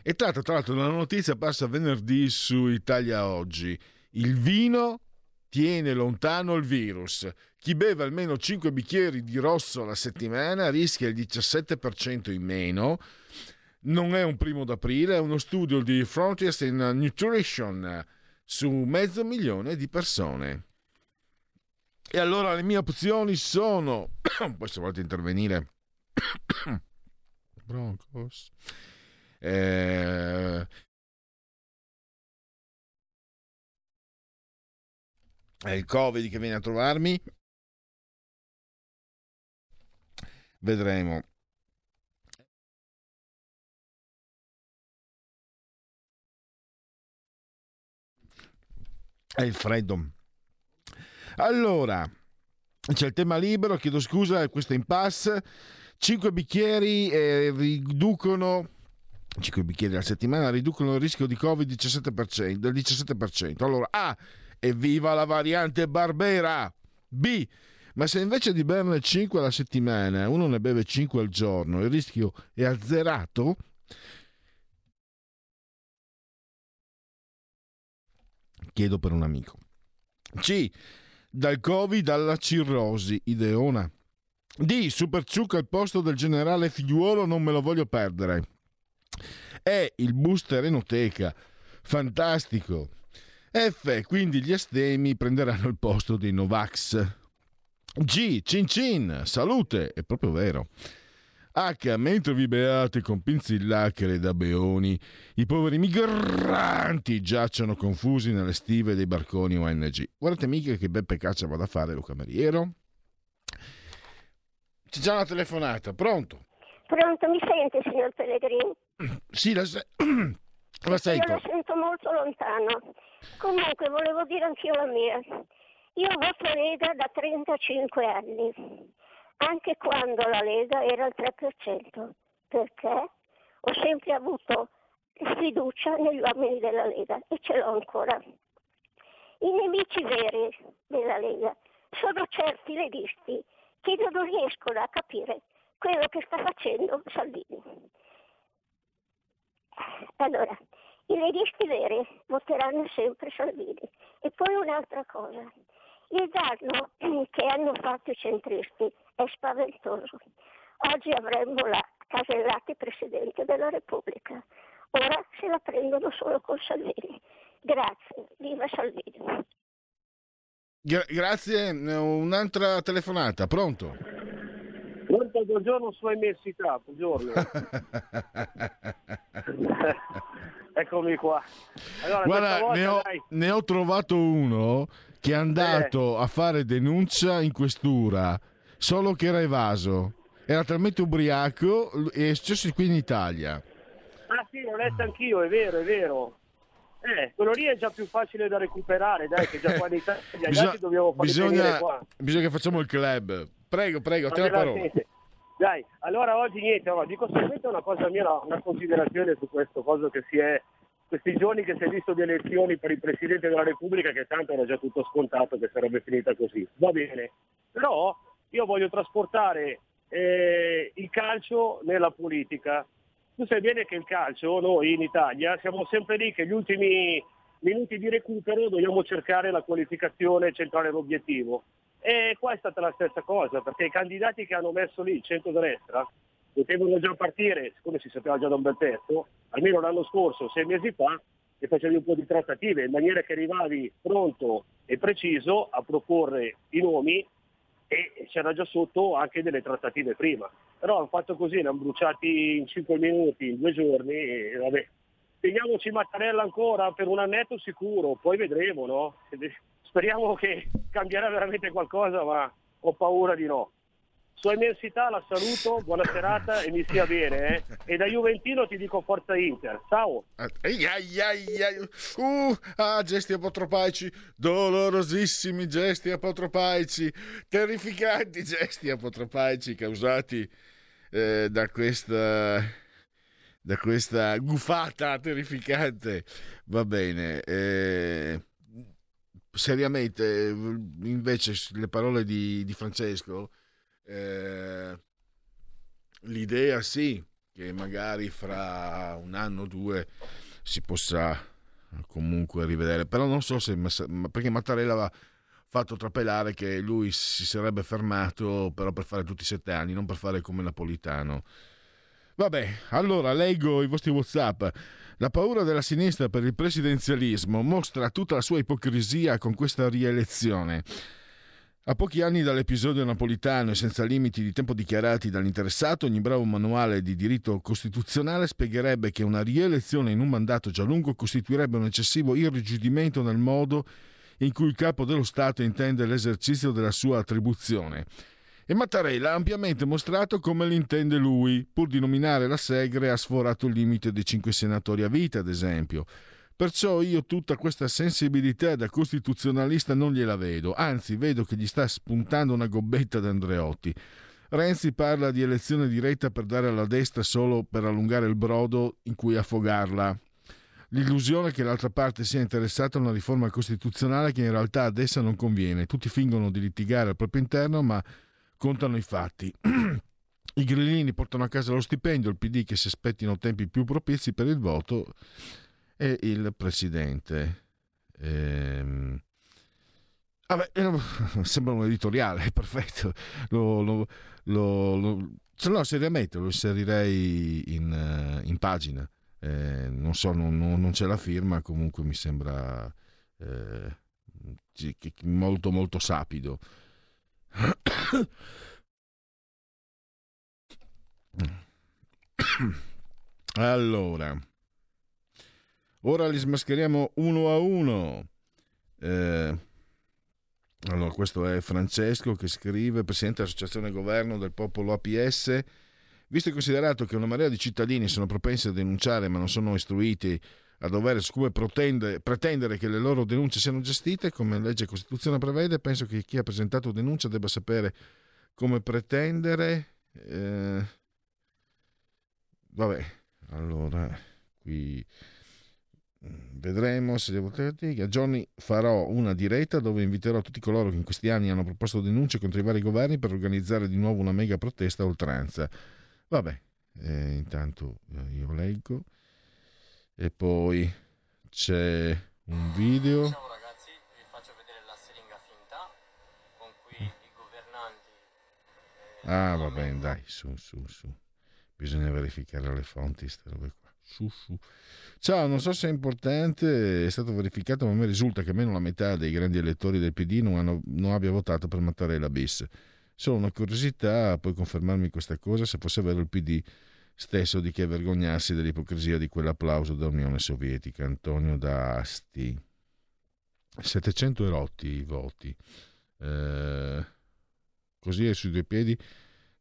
S2: è tratta tra l'altro una notizia passa venerdì su Italia Oggi. Il vino tiene lontano il virus. Chi beve almeno 5 bicchieri di rosso alla settimana rischia il 17% in meno. Non è un primo d'aprile, è uno studio di Frontiers in Nutrition su mezzo milione di persone. E allora le mie opzioni sono, poi se volete intervenire, Broncos, eh, è il Covid che viene a trovarmi, vedremo. È il freddo allora, c'è il tema libero, chiedo scusa, questo impasse. 5 bicchieri eh, riducono 5 bicchieri alla settimana riducono il rischio di Covid 17%, del 17%. Allora, A, evviva la variante Barbera. B, ma se invece di berne 5 alla settimana uno ne beve 5 al giorno, il rischio è azzerato? Chiedo per un amico. C, dal Covid alla cirrosi, ideona. D. Superciucca al posto del generale figliuolo, non me lo voglio perdere. E. Il booster enoteca, fantastico. F. Quindi gli astemi prenderanno il posto dei Novax. G. Cin cin, salute, è proprio vero. H. Mentre vi beate con pinzillachere da beoni, i poveri migranti giacciono confusi nelle stive dei barconi ONG. Guardate mica che Beppe Caccia vado a fare lo cameriero. C'è già una telefonata, pronto?
S19: Pronto, mi sente signor Pellegrini?
S2: Sì, la, se- la sento.
S19: Io la sento molto lontano. Comunque volevo dire anch'io la mia. Io voto Lega da 35 anni anche quando la Lega era al 3%, perché ho sempre avuto fiducia negli uomini della Lega e ce l'ho ancora. I nemici veri della Lega sono certi leghisti che non riescono a capire quello che sta facendo Salvini. Allora, i leghisti veri voteranno sempre Salvini. E poi un'altra cosa, il danno che hanno fatto i centristi è spaventoso. Oggi avremmo la Casellati Presidente della Repubblica. Ora se la prendono solo con Salvini. Grazie, viva Salvini.
S2: Gra- grazie, un'altra telefonata, pronto?
S20: Pronto, buongiorno sua immensità, buongiorno. Eccomi qua. Allora,
S2: Guarda,
S20: volta,
S2: ne, ho, ne ho trovato uno che è andato
S20: Eh.
S2: a fare denuncia in questura, solo che era evaso. Era talmente ubriaco e è successo qui in Italia.
S20: Ah sì, l'ho letto anch'io, è vero, è vero. Eh, quello lì è già più facile da recuperare, dai, che già qua in Italia gli altri dobbiamo venire
S2: bisogna,
S20: qua.
S2: bisogna che facciamo il club. Prego, prego, a te la
S20: Allora,
S2: parola.
S20: Dai, allora oggi niente, no, di conseguenza una cosa mia, una considerazione su questo cosa che si è questi giorni che si è visto di elezioni per il Presidente della Repubblica che tanto era già tutto scontato che sarebbe finita così. Va bene, però io voglio trasportare eh, il calcio nella politica. Tu sai bene che il calcio, noi in Italia, siamo sempre lì che gli ultimi minuti di recupero dobbiamo cercare la qualificazione centrale l'obiettivo. E qua è stata la stessa cosa, perché i candidati che hanno messo lì il centro-destra potevano già partire, siccome si sapeva già da un bel pezzo, almeno l'anno scorso, sei mesi fa, e facevi un po' di trattative, in maniera che arrivavi pronto e preciso a proporre i nomi e c'era già sotto anche delle trattative prima. Però hanno fatto così, ne hanno bruciati in 5 minuti, in due giorni e vabbè. Teniamoci Mattarella ancora per un annetto sicuro, poi vedremo, no? Speriamo che cambierà veramente qualcosa, ma ho paura di no. Sua immensità la saluto, buona serata e mi stia bene. Eh? E da Juventino ti dico forza Inter. Ciao.
S2: Uh, ah, gesti apotropaici, dolorosissimi gesti apotropaici, terrificanti gesti apotropaici causati eh, da questa da questa gufata terrificante. Va bene. Eh, seriamente, invece, le parole di, di Francesco eh, l'idea sì che magari fra un anno o due si possa comunque rivedere, però non so se perché Mattarella aveva fatto trapelare che lui si sarebbe fermato però per fare tutti i sette anni, non per fare come Napolitano. Vabbè, allora leggo i vostri WhatsApp. La paura della sinistra per il presidenzialismo mostra tutta la sua ipocrisia con questa rielezione. A pochi anni dall'episodio napolitano e senza limiti di tempo dichiarati dall'interessato, ogni bravo manuale di diritto costituzionale spiegherebbe che una rielezione in un mandato già lungo costituirebbe un eccessivo irrigidimento nel modo in cui il capo dello Stato intende l'esercizio della sua attribuzione. E Mattarella ha ampiamente mostrato come l'intende lui, pur di nominare la Segre ha sforato il limite dei cinque senatori a vita, ad esempio Perciò io tutta questa sensibilità da costituzionalista non gliela vedo, anzi vedo che gli sta spuntando una gobbetta da Andreotti. Renzi parla di elezione diretta per dare alla destra solo per allungare il brodo in cui affogarla. L'illusione che l'altra parte sia interessata a una riforma costituzionale che in realtà ad essa non conviene. Tutti fingono di litigare al proprio interno, ma contano i fatti. I grillini portano a casa lo stipendio, il PD che si aspettino tempi più propizi per il voto e il presidente. Ehm... Vabbè, eh, sembra un editoriale, perfetto. Lo, lo, lo, no, seriamente lo inserirei in, eh, in pagina. Eh, non so, non, non, c'è la firma, comunque mi sembra eh, molto molto sapido. Allora, Ora li smascheriamo uno a uno. Eh, allora, questo è Francesco che scrive, Presidente dell'Associazione Governo del Popolo APS. Visto e considerato che una marea di cittadini sono propensi a denunciare ma non sono istruiti a dover siccome pretendere, che le loro denunce siano gestite come legge Costituzione prevede, penso che chi ha presentato denuncia debba sapere come pretendere. Eh, vabbè, allora qui Vedremo se devo a giorni farò una diretta dove inviterò tutti coloro che in questi anni hanno proposto denunce contro i vari governi per organizzare di nuovo una mega protesta a oltranza. Vabbè, eh, intanto eh, io leggo e poi c'è un video. Ciao ragazzi, vi faccio vedere la siringa finta con cui i governanti. Eh, ah, va bene, dai, su, su, su. Bisogna verificare le fonti, queste robe qua. Su, su. Ciao, non so se è importante, è stato verificato, ma a me risulta che almeno la metà dei grandi elettori del PD non, hanno, non abbia votato per Mattarella bis. Solo una curiosità, puoi confermarmi questa cosa, se fosse vero il PD stesso di che vergognarsi dell'ipocrisia di quell'applauso dell'Unione Sovietica. Antonio D'Asti. 700 erotti i voti. Eh, così è sui due piedi.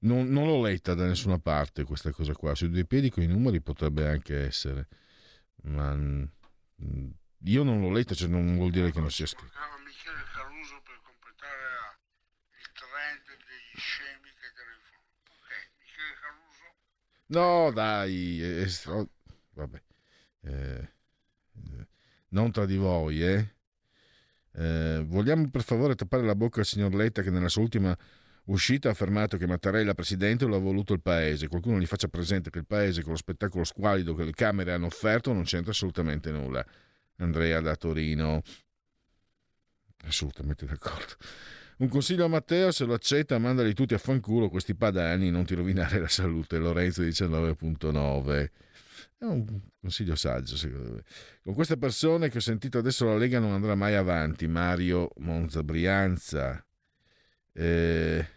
S2: Non, non l'ho letta da nessuna parte questa cosa qua. Sui due piedi con i numeri potrebbe anche essere ma mm, io non l'ho letto, cioè non vuol dire che non sia scritto.
S9: Michele Caruso per completare il trend degli scemi che telefonano. Ok, Michele Caruso.
S2: No, dai, oh, vabbè. Eh, non tra di voi, eh? Eh, vogliamo per favore tappare la bocca al signor Letta che nella sua ultima uscita ha affermato che Mattarella presidente lo ha voluto il paese. Qualcuno gli faccia presente che il paese con lo spettacolo squalido che le Camere hanno offerto non c'entra assolutamente nulla. Andrea da Torino. Assolutamente d'accordo. Un consiglio a Matteo, se lo accetta, mandali tutti a fanculo questi padani, non ti rovinare la salute. Lorenzo 19.9. È un consiglio saggio, secondo me. Con queste persone che ho sentito adesso la Lega non andrà mai avanti. Mario Monza Brianza. Eh,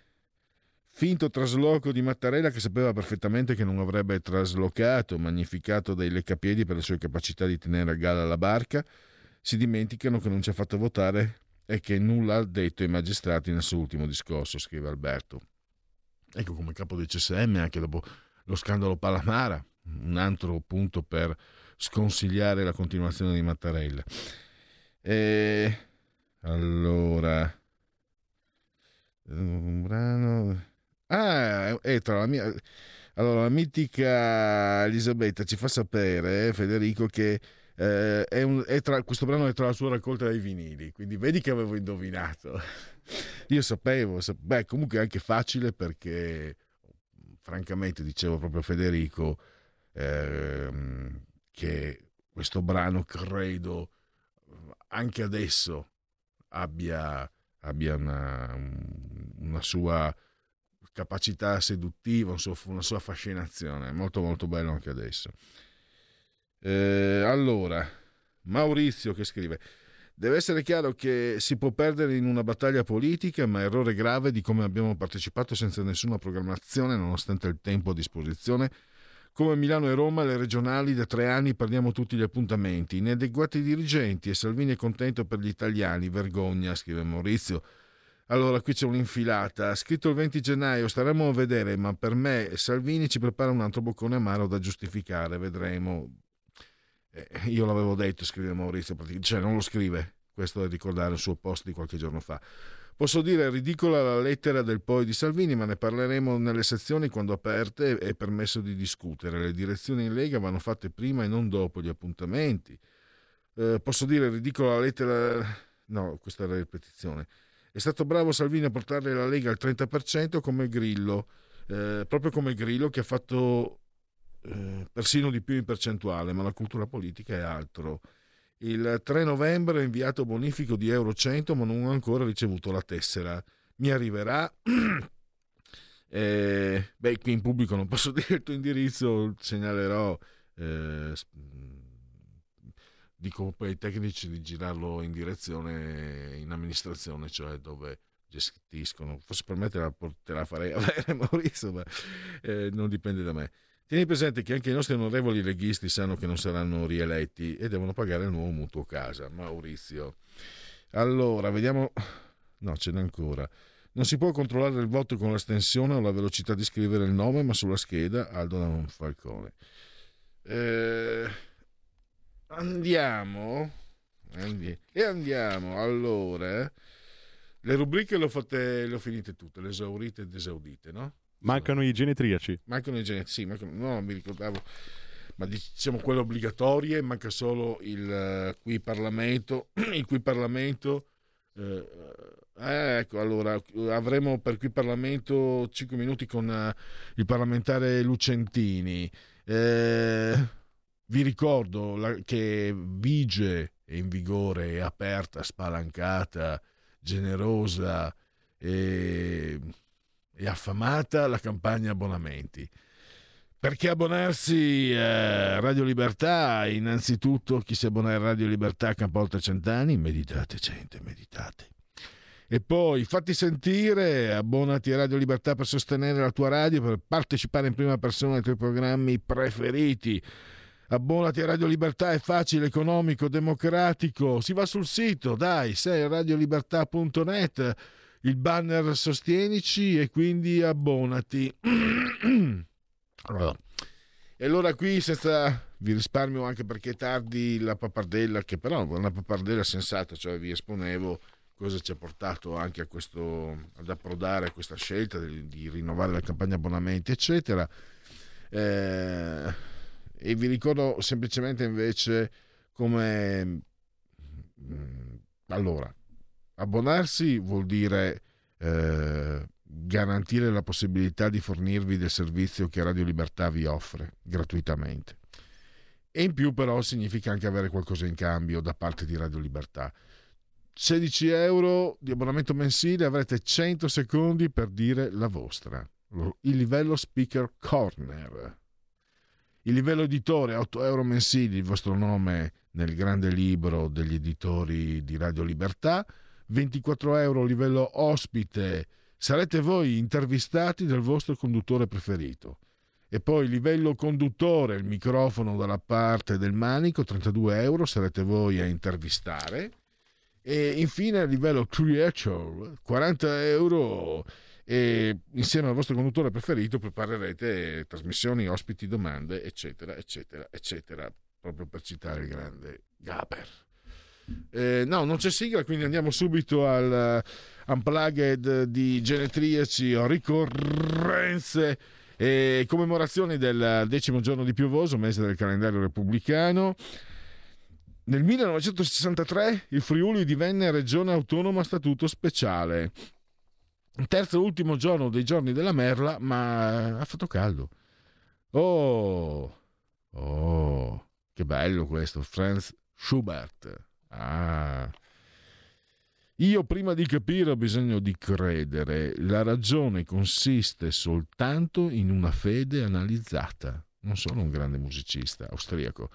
S2: finto trasloco di Mattarella che sapeva perfettamente che non avrebbe traslocato, magnificato dai leccapiedi per le sue capacità di tenere a galla la barca, si dimenticano che non ci ha fatto votare e che nulla ha detto ai magistrati nel suo ultimo discorso, scrive Alberto. Ecco come capo del CSM anche dopo lo scandalo Palamara, un altro punto per sconsigliare la continuazione di Mattarella. E allora un brano ah è tra la mia allora la mitica Elisabetta ci fa sapere eh, Federico che eh, è un, è tra, questo brano è tra la sua raccolta dei vinili quindi vedi che avevo indovinato. Io sapevo, sapevo beh comunque è anche facile perché francamente dicevo proprio Federico ehm, che questo brano credo anche adesso abbia, abbia una, una, sua capacità seduttiva, una sua fascinazione, è molto molto bello anche adesso. Eh, allora, Maurizio che scrive, deve essere chiaro che si può perdere in una battaglia politica, ma errore grave di come abbiamo partecipato senza nessuna programmazione, nonostante il tempo a disposizione come Milano e Roma, le regionali da tre anni perdiamo tutti gli appuntamenti. Inadeguati dirigenti e Salvini è contento per gli italiani. Vergogna, scrive Maurizio. Allora, qui c'è un'infilata. Scritto il 20 gennaio, staremo a vedere, ma per me Salvini ci prepara un altro boccone amaro da giustificare. Vedremo. Eh, io l'avevo detto, scrive Maurizio, cioè non lo scrive. Questo è ricordare il suo post di qualche giorno fa. Posso dire ridicola la lettera del poi di Salvini, ma ne parleremo nelle sezioni quando aperte è permesso di discutere. Le direzioni in Lega vanno fatte prima e non dopo gli appuntamenti. Eh, posso dire ridicola la lettera... No, questa è la ripetizione. È stato bravo Salvini a portare la Lega al 30% come Grillo, eh, proprio come Grillo che ha fatto eh, persino di più in percentuale, ma la cultura politica è altro. Il 3 novembre ho inviato bonifico di Euro 100 ma non ho ancora ricevuto la tessera. Mi arriverà. eh, beh, qui in pubblico non posso dire il tuo indirizzo, segnalerò. Eh, dico poi ai tecnici di girarlo in direzione in amministrazione, cioè dove gestiscono. Forse per me te la, te la farei avere, Maurizio, ma eh, non dipende da me. Tieni presente che anche i nostri onorevoli leghisti sanno che non saranno rieletti e devono pagare il nuovo mutuo casa. Maurizio. Allora, vediamo. No, ce n'è ancora. Non si può controllare il voto con l'estensione o la velocità di scrivere il nome, ma sulla scheda Aldo da Falcone. Eh, andiamo. E andiamo. Allora, eh. le rubriche le ho, fatte, le ho finite tutte, le esaurite ed esaudite, no?
S21: Mancano i genetriaci.
S2: Mancano i genetriaci, sì, mancano, no, mi ricordavo, ma diciamo quelle obbligatorie, manca solo il uh, qui Parlamento, il qui Parlamento. Eh, eh, ecco, allora avremo per qui Parlamento 5 minuti con il parlamentare Lucentini. Eh, vi ricordo la, che vige, è in vigore, è aperta, spalancata, generosa e e affamata la campagna abbonamenti. Perché abbonarsi a Radio Libertà? Innanzitutto, chi si abbona a Radio Libertà campa oltre cent'anni? Meditate, gente, meditate. E poi fatti sentire, abbonati a Radio Libertà per sostenere la tua radio, per partecipare in prima persona ai tuoi programmi preferiti. Abbonati a Radio Libertà, è facile, economico, democratico. Si va sul sito, dai, sei radiolibertà.net il banner sostienici e quindi abbonati. allora. E allora qui senza vi risparmio anche perché è tardi la pappardella, che però è una pappardella sensata, cioè vi esponevo cosa ci ha portato anche questo, ad approdare questa scelta di, di rinnovare la campagna abbonamenti, eccetera. Eh, e vi ricordo semplicemente invece come Mm, allora, abbonarsi vuol dire eh, garantire la possibilità di fornirvi del servizio che Radio Libertà vi offre gratuitamente. E in più però significa anche avere qualcosa in cambio da parte di Radio Libertà. 16 euro di abbonamento mensile avrete 100 secondi per dire la vostra. Il livello speaker corner. Il livello editore 8 euro mensili, il vostro nome nel grande libro degli editori di Radio Libertà. 24 euro livello ospite. Sarete voi intervistati dal vostro conduttore preferito. E poi livello conduttore, il microfono dalla parte del manico, 32 euro, sarete voi a intervistare e infine a livello creature 40 euro e insieme al vostro conduttore preferito preparerete trasmissioni, ospiti, domande eccetera eccetera eccetera. Proprio per citare il grande Gaber. Eh, no non c'è sigla quindi andiamo subito al uh, unplugged di genetriaci o ricorrenze. E commemorazioni del decimo giorno di piovoso mese del calendario repubblicano. Nel 1963 il Friuli divenne regione autonoma a statuto speciale. Terzo e ultimo giorno dei giorni della merla, ma ha fatto caldo. Oh, oh, che bello questo, Franz Schubert. Ah. Io prima di capire ho bisogno di credere. La ragione consiste soltanto in una fede analizzata. Non sono un grande musicista austriaco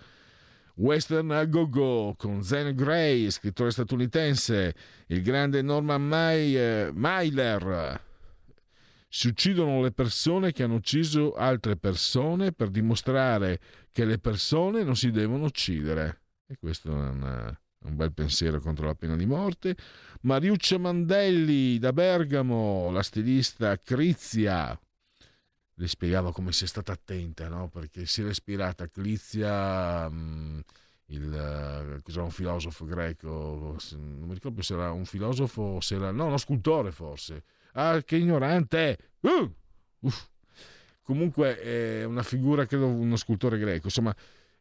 S2: Western a Go Go con Zen Gray, scrittore statunitense, il grande Norman Mailer. Si uccidono le persone che hanno ucciso altre persone per dimostrare che le persone non si devono uccidere. E questo è una, un bel pensiero contro la pena di morte. Mariuccia Mandelli da Bergamo, la stilista Crizia, le spiegava come sia stata attenta, no? perché si era ispirata a Clizia, mm, il, cos'era un filosofo greco, non mi ricordo se era un filosofo o se era, no, uno scultore forse. Ah, che ignorante! Uh! Uff. Comunque è una figura, credo, uno scultore greco. Insomma,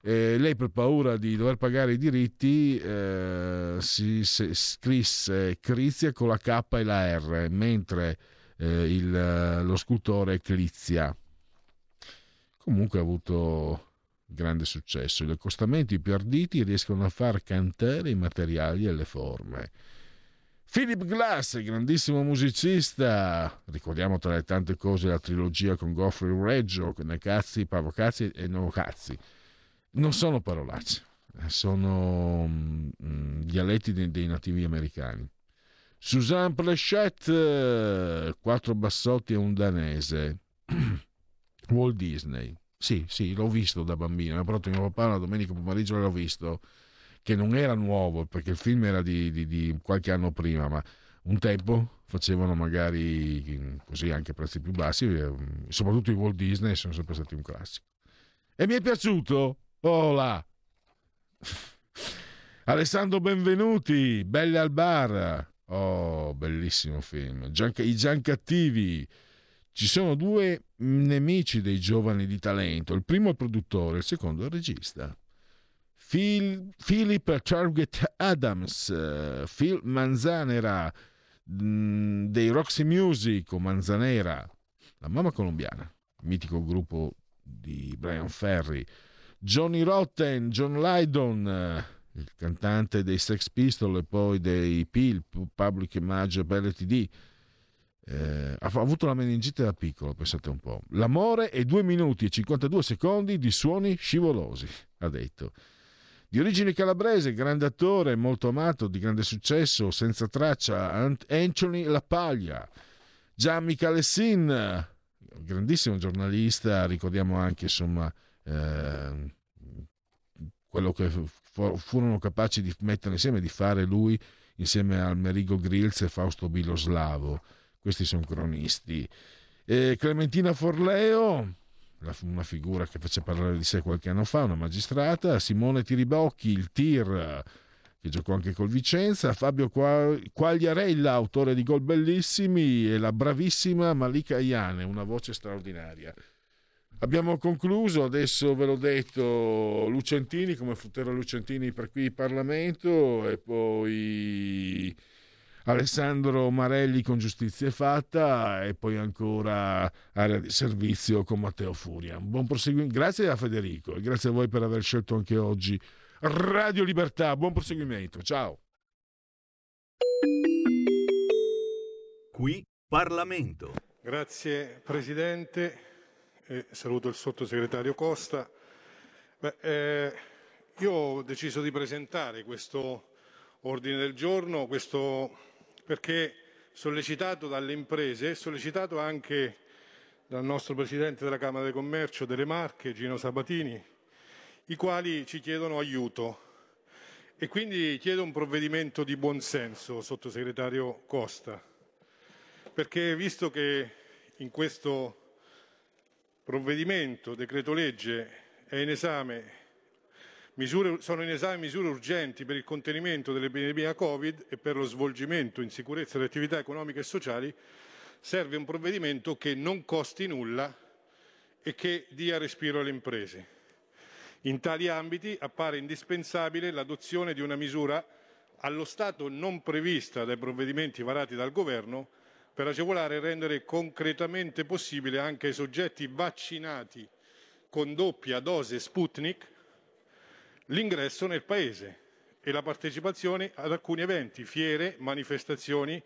S2: eh, lei per paura di dover pagare i diritti eh, si, si scrisse Crizia con la K e la R, mentre eh, il, lo scultore Clizia. Comunque ha avuto grande successo. Gli accostamenti più arditi riescono a far cantare i materiali e le forme. Philip Glass, grandissimo musicista, ricordiamo tra le tante cose la trilogia con Goffrey Reggio, Necazzi, Pavocazzi e Novocazzi. Non sono parolacce, sono mm, dialetti dei, dei nativi americani. Suzanne Plechette, quattro bassotti e un danese. Walt Disney. Sì, sì, l'ho visto da bambino. Ha portato mio papà una domenica pomeriggio l'ho visto, che non era nuovo perché il film era di, di, di qualche anno prima, ma un tempo facevano magari così anche prezzi più bassi, eh, soprattutto i Walt Disney sono sempre stati un classico. E mi è piaciuto? Oh! Alessandro Benvenuti, Belle al bar. Oh, bellissimo film. Gian, I Giancattivi. Ci sono due nemici dei giovani di talento. Il primo è il produttore, il secondo è il regista. Phil, Philip Target Adams, Phil Manzanera mm, dei Roxy Music o Manzanera, la mamma colombiana, mitico gruppo di Brian Ferry, Johnny Rotten, John Lydon, il cantante dei Sex Pistols e poi dei Peel, Public Image LTD. Eh, ha avuto la meningite da piccolo, pensate un po'. L'amore è 2 minuti e 52 secondi di suoni scivolosi, ha detto. Di origine calabrese, grande attore, molto amato, di grande successo, senza traccia, Anthony La Paglia. Gianni Calessin, grandissimo giornalista, ricordiamo anche insomma eh, quello che furono capaci di mettere insieme, di fare lui insieme al Merigo Grills e Fausto Biloslavo. Questi sono cronisti. E Clementina Forleo, una figura che fece parlare di sé qualche anno fa, una magistrata, Simone Tiribocchi, il Tir, che giocò anche col Vicenza, Fabio Quagliarella, autore di gol bellissimi, e la bravissima Malika Iane, una voce straordinaria. Abbiamo concluso, adesso ve l'ho detto, Lucentini come fruttero Lucentini per qui in Parlamento e poi Alessandro Marelli con Giustizia Fatta e poi ancora area di servizio con Matteo Furia. Un buon proseguimento. Grazie a Federico e grazie a voi per aver scelto anche oggi Radio Libertà. Buon proseguimento. Ciao.
S21: Qui Parlamento.
S22: Grazie Presidente e saluto il sottosegretario Costa. Beh, eh, io ho deciso di presentare questo ordine del giorno questo, perché sollecitato dalle imprese e sollecitato anche dal nostro Presidente della Camera di Commercio delle Marche, Gino Sabatini, i quali ci chiedono aiuto. E quindi chiedo un provvedimento di buonsenso, sottosegretario Costa, perché visto che in questo provvedimento, decreto legge, è in esame Misure, sono in esame misure urgenti per il contenimento dell'epidemia Covid e per lo svolgimento in sicurezza delle attività economiche e sociali, serve un provvedimento che non costi nulla e che dia respiro alle imprese. In tali ambiti appare indispensabile l'adozione di una misura allo Stato non prevista dai provvedimenti varati dal Governo per agevolare e rendere concretamente possibile anche ai soggetti vaccinati con doppia dose Sputnik l'ingresso nel Paese e la partecipazione ad alcuni eventi, fiere, manifestazioni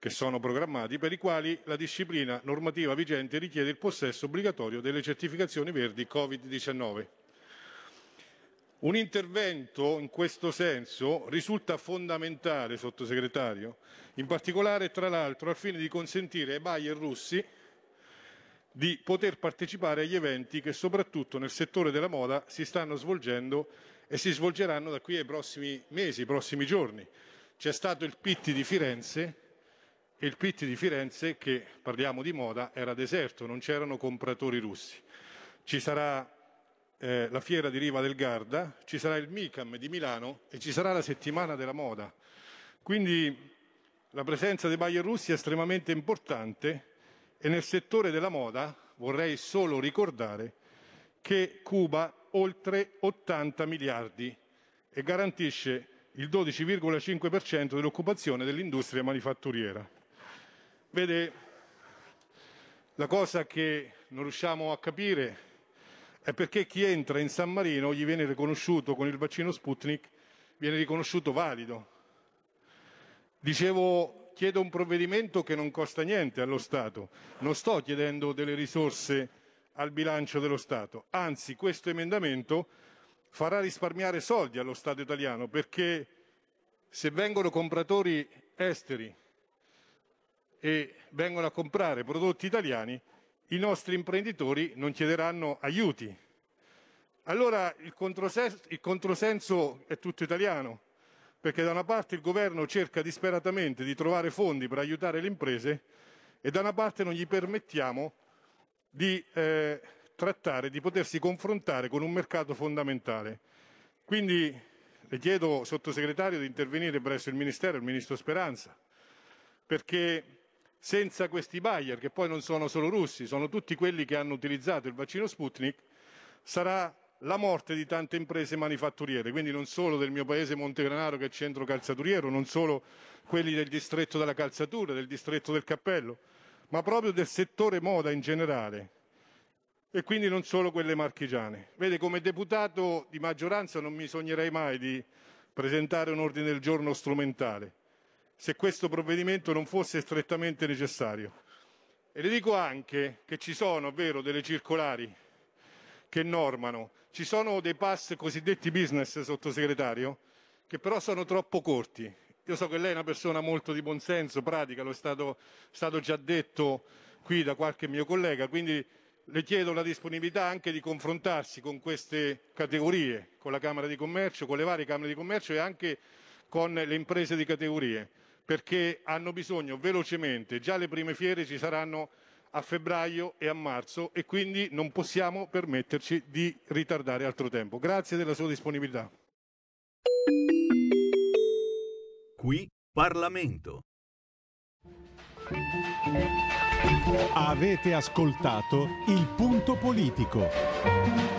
S22: che sono programmati per i quali la disciplina normativa vigente richiede il possesso obbligatorio delle certificazioni verdi Covid-19. Un intervento in questo senso risulta fondamentale, sottosegretario, in particolare tra l'altro al fine di consentire ai buyer russi di poter partecipare agli eventi che soprattutto nel settore della moda si stanno svolgendo e si svolgeranno da qui ai prossimi mesi, ai prossimi giorni. C'è stato il Pitti di Firenze e il Pitti di Firenze, che parliamo di moda, era deserto, non c'erano compratori russi. Ci sarà eh, la fiera di Riva del Garda, ci sarà il MICAM di Milano e ci sarà la settimana della moda. Quindi la presenza dei buyer russi è estremamente importante e nel settore della moda vorrei solo ricordare che Cuba oltre 80 miliardi e garantisce il 12,5% dell'occupazione dell'industria manifatturiera. Vede, la cosa che non riusciamo a capire è perché chi entra in San Marino gli viene riconosciuto con il vaccino Sputnik, viene riconosciuto valido. Dicevo chiedo un provvedimento che non costa niente allo Stato, non sto chiedendo delle risorse al bilancio dello Stato, anzi questo emendamento farà risparmiare soldi allo Stato italiano perché se vengono compratori esteri e vengono a comprare prodotti italiani, i nostri imprenditori non chiederanno aiuti. Allora il controsenso, il controsenso è tutto italiano perché da una parte il governo cerca disperatamente di trovare fondi per aiutare le imprese e da una parte non gli permettiamo di eh, trattare, di potersi confrontare con un mercato fondamentale. Quindi le chiedo, sottosegretario, di intervenire presso il Ministero, il Ministro Speranza, perché senza questi buyer, che poi non sono solo russi, sono tutti quelli che hanno utilizzato il vaccino Sputnik, sarà la morte di tante imprese manifatturiere, quindi non solo del mio paese Montegranaro che è centro calzaturiero, non solo quelli del distretto della calzatura, del distretto del cappello, ma proprio del settore moda in generale e quindi non solo quelle marchigiane. Vede, come deputato di maggioranza non mi sognerei mai di presentare un ordine del giorno strumentale se questo provvedimento non fosse strettamente necessario. E le dico anche che ci sono, vero, delle circolari che normano ci sono dei pass cosiddetti business, sottosegretario, che però sono troppo corti. Io so che lei è una persona molto di buonsenso, pratica, lo è stato, stato già detto qui da qualche mio collega, quindi le chiedo la disponibilità anche di confrontarsi con queste categorie, con la Camera di Commercio, con le varie Camere di Commercio e anche con le imprese di categorie, perché hanno bisogno velocemente, già le prime fiere ci saranno a febbraio e a marzo e quindi non possiamo permetterci di ritardare altro tempo. Grazie della sua disponibilità.
S21: Qui Parlamento.
S11: Avete ascoltato il punto politico.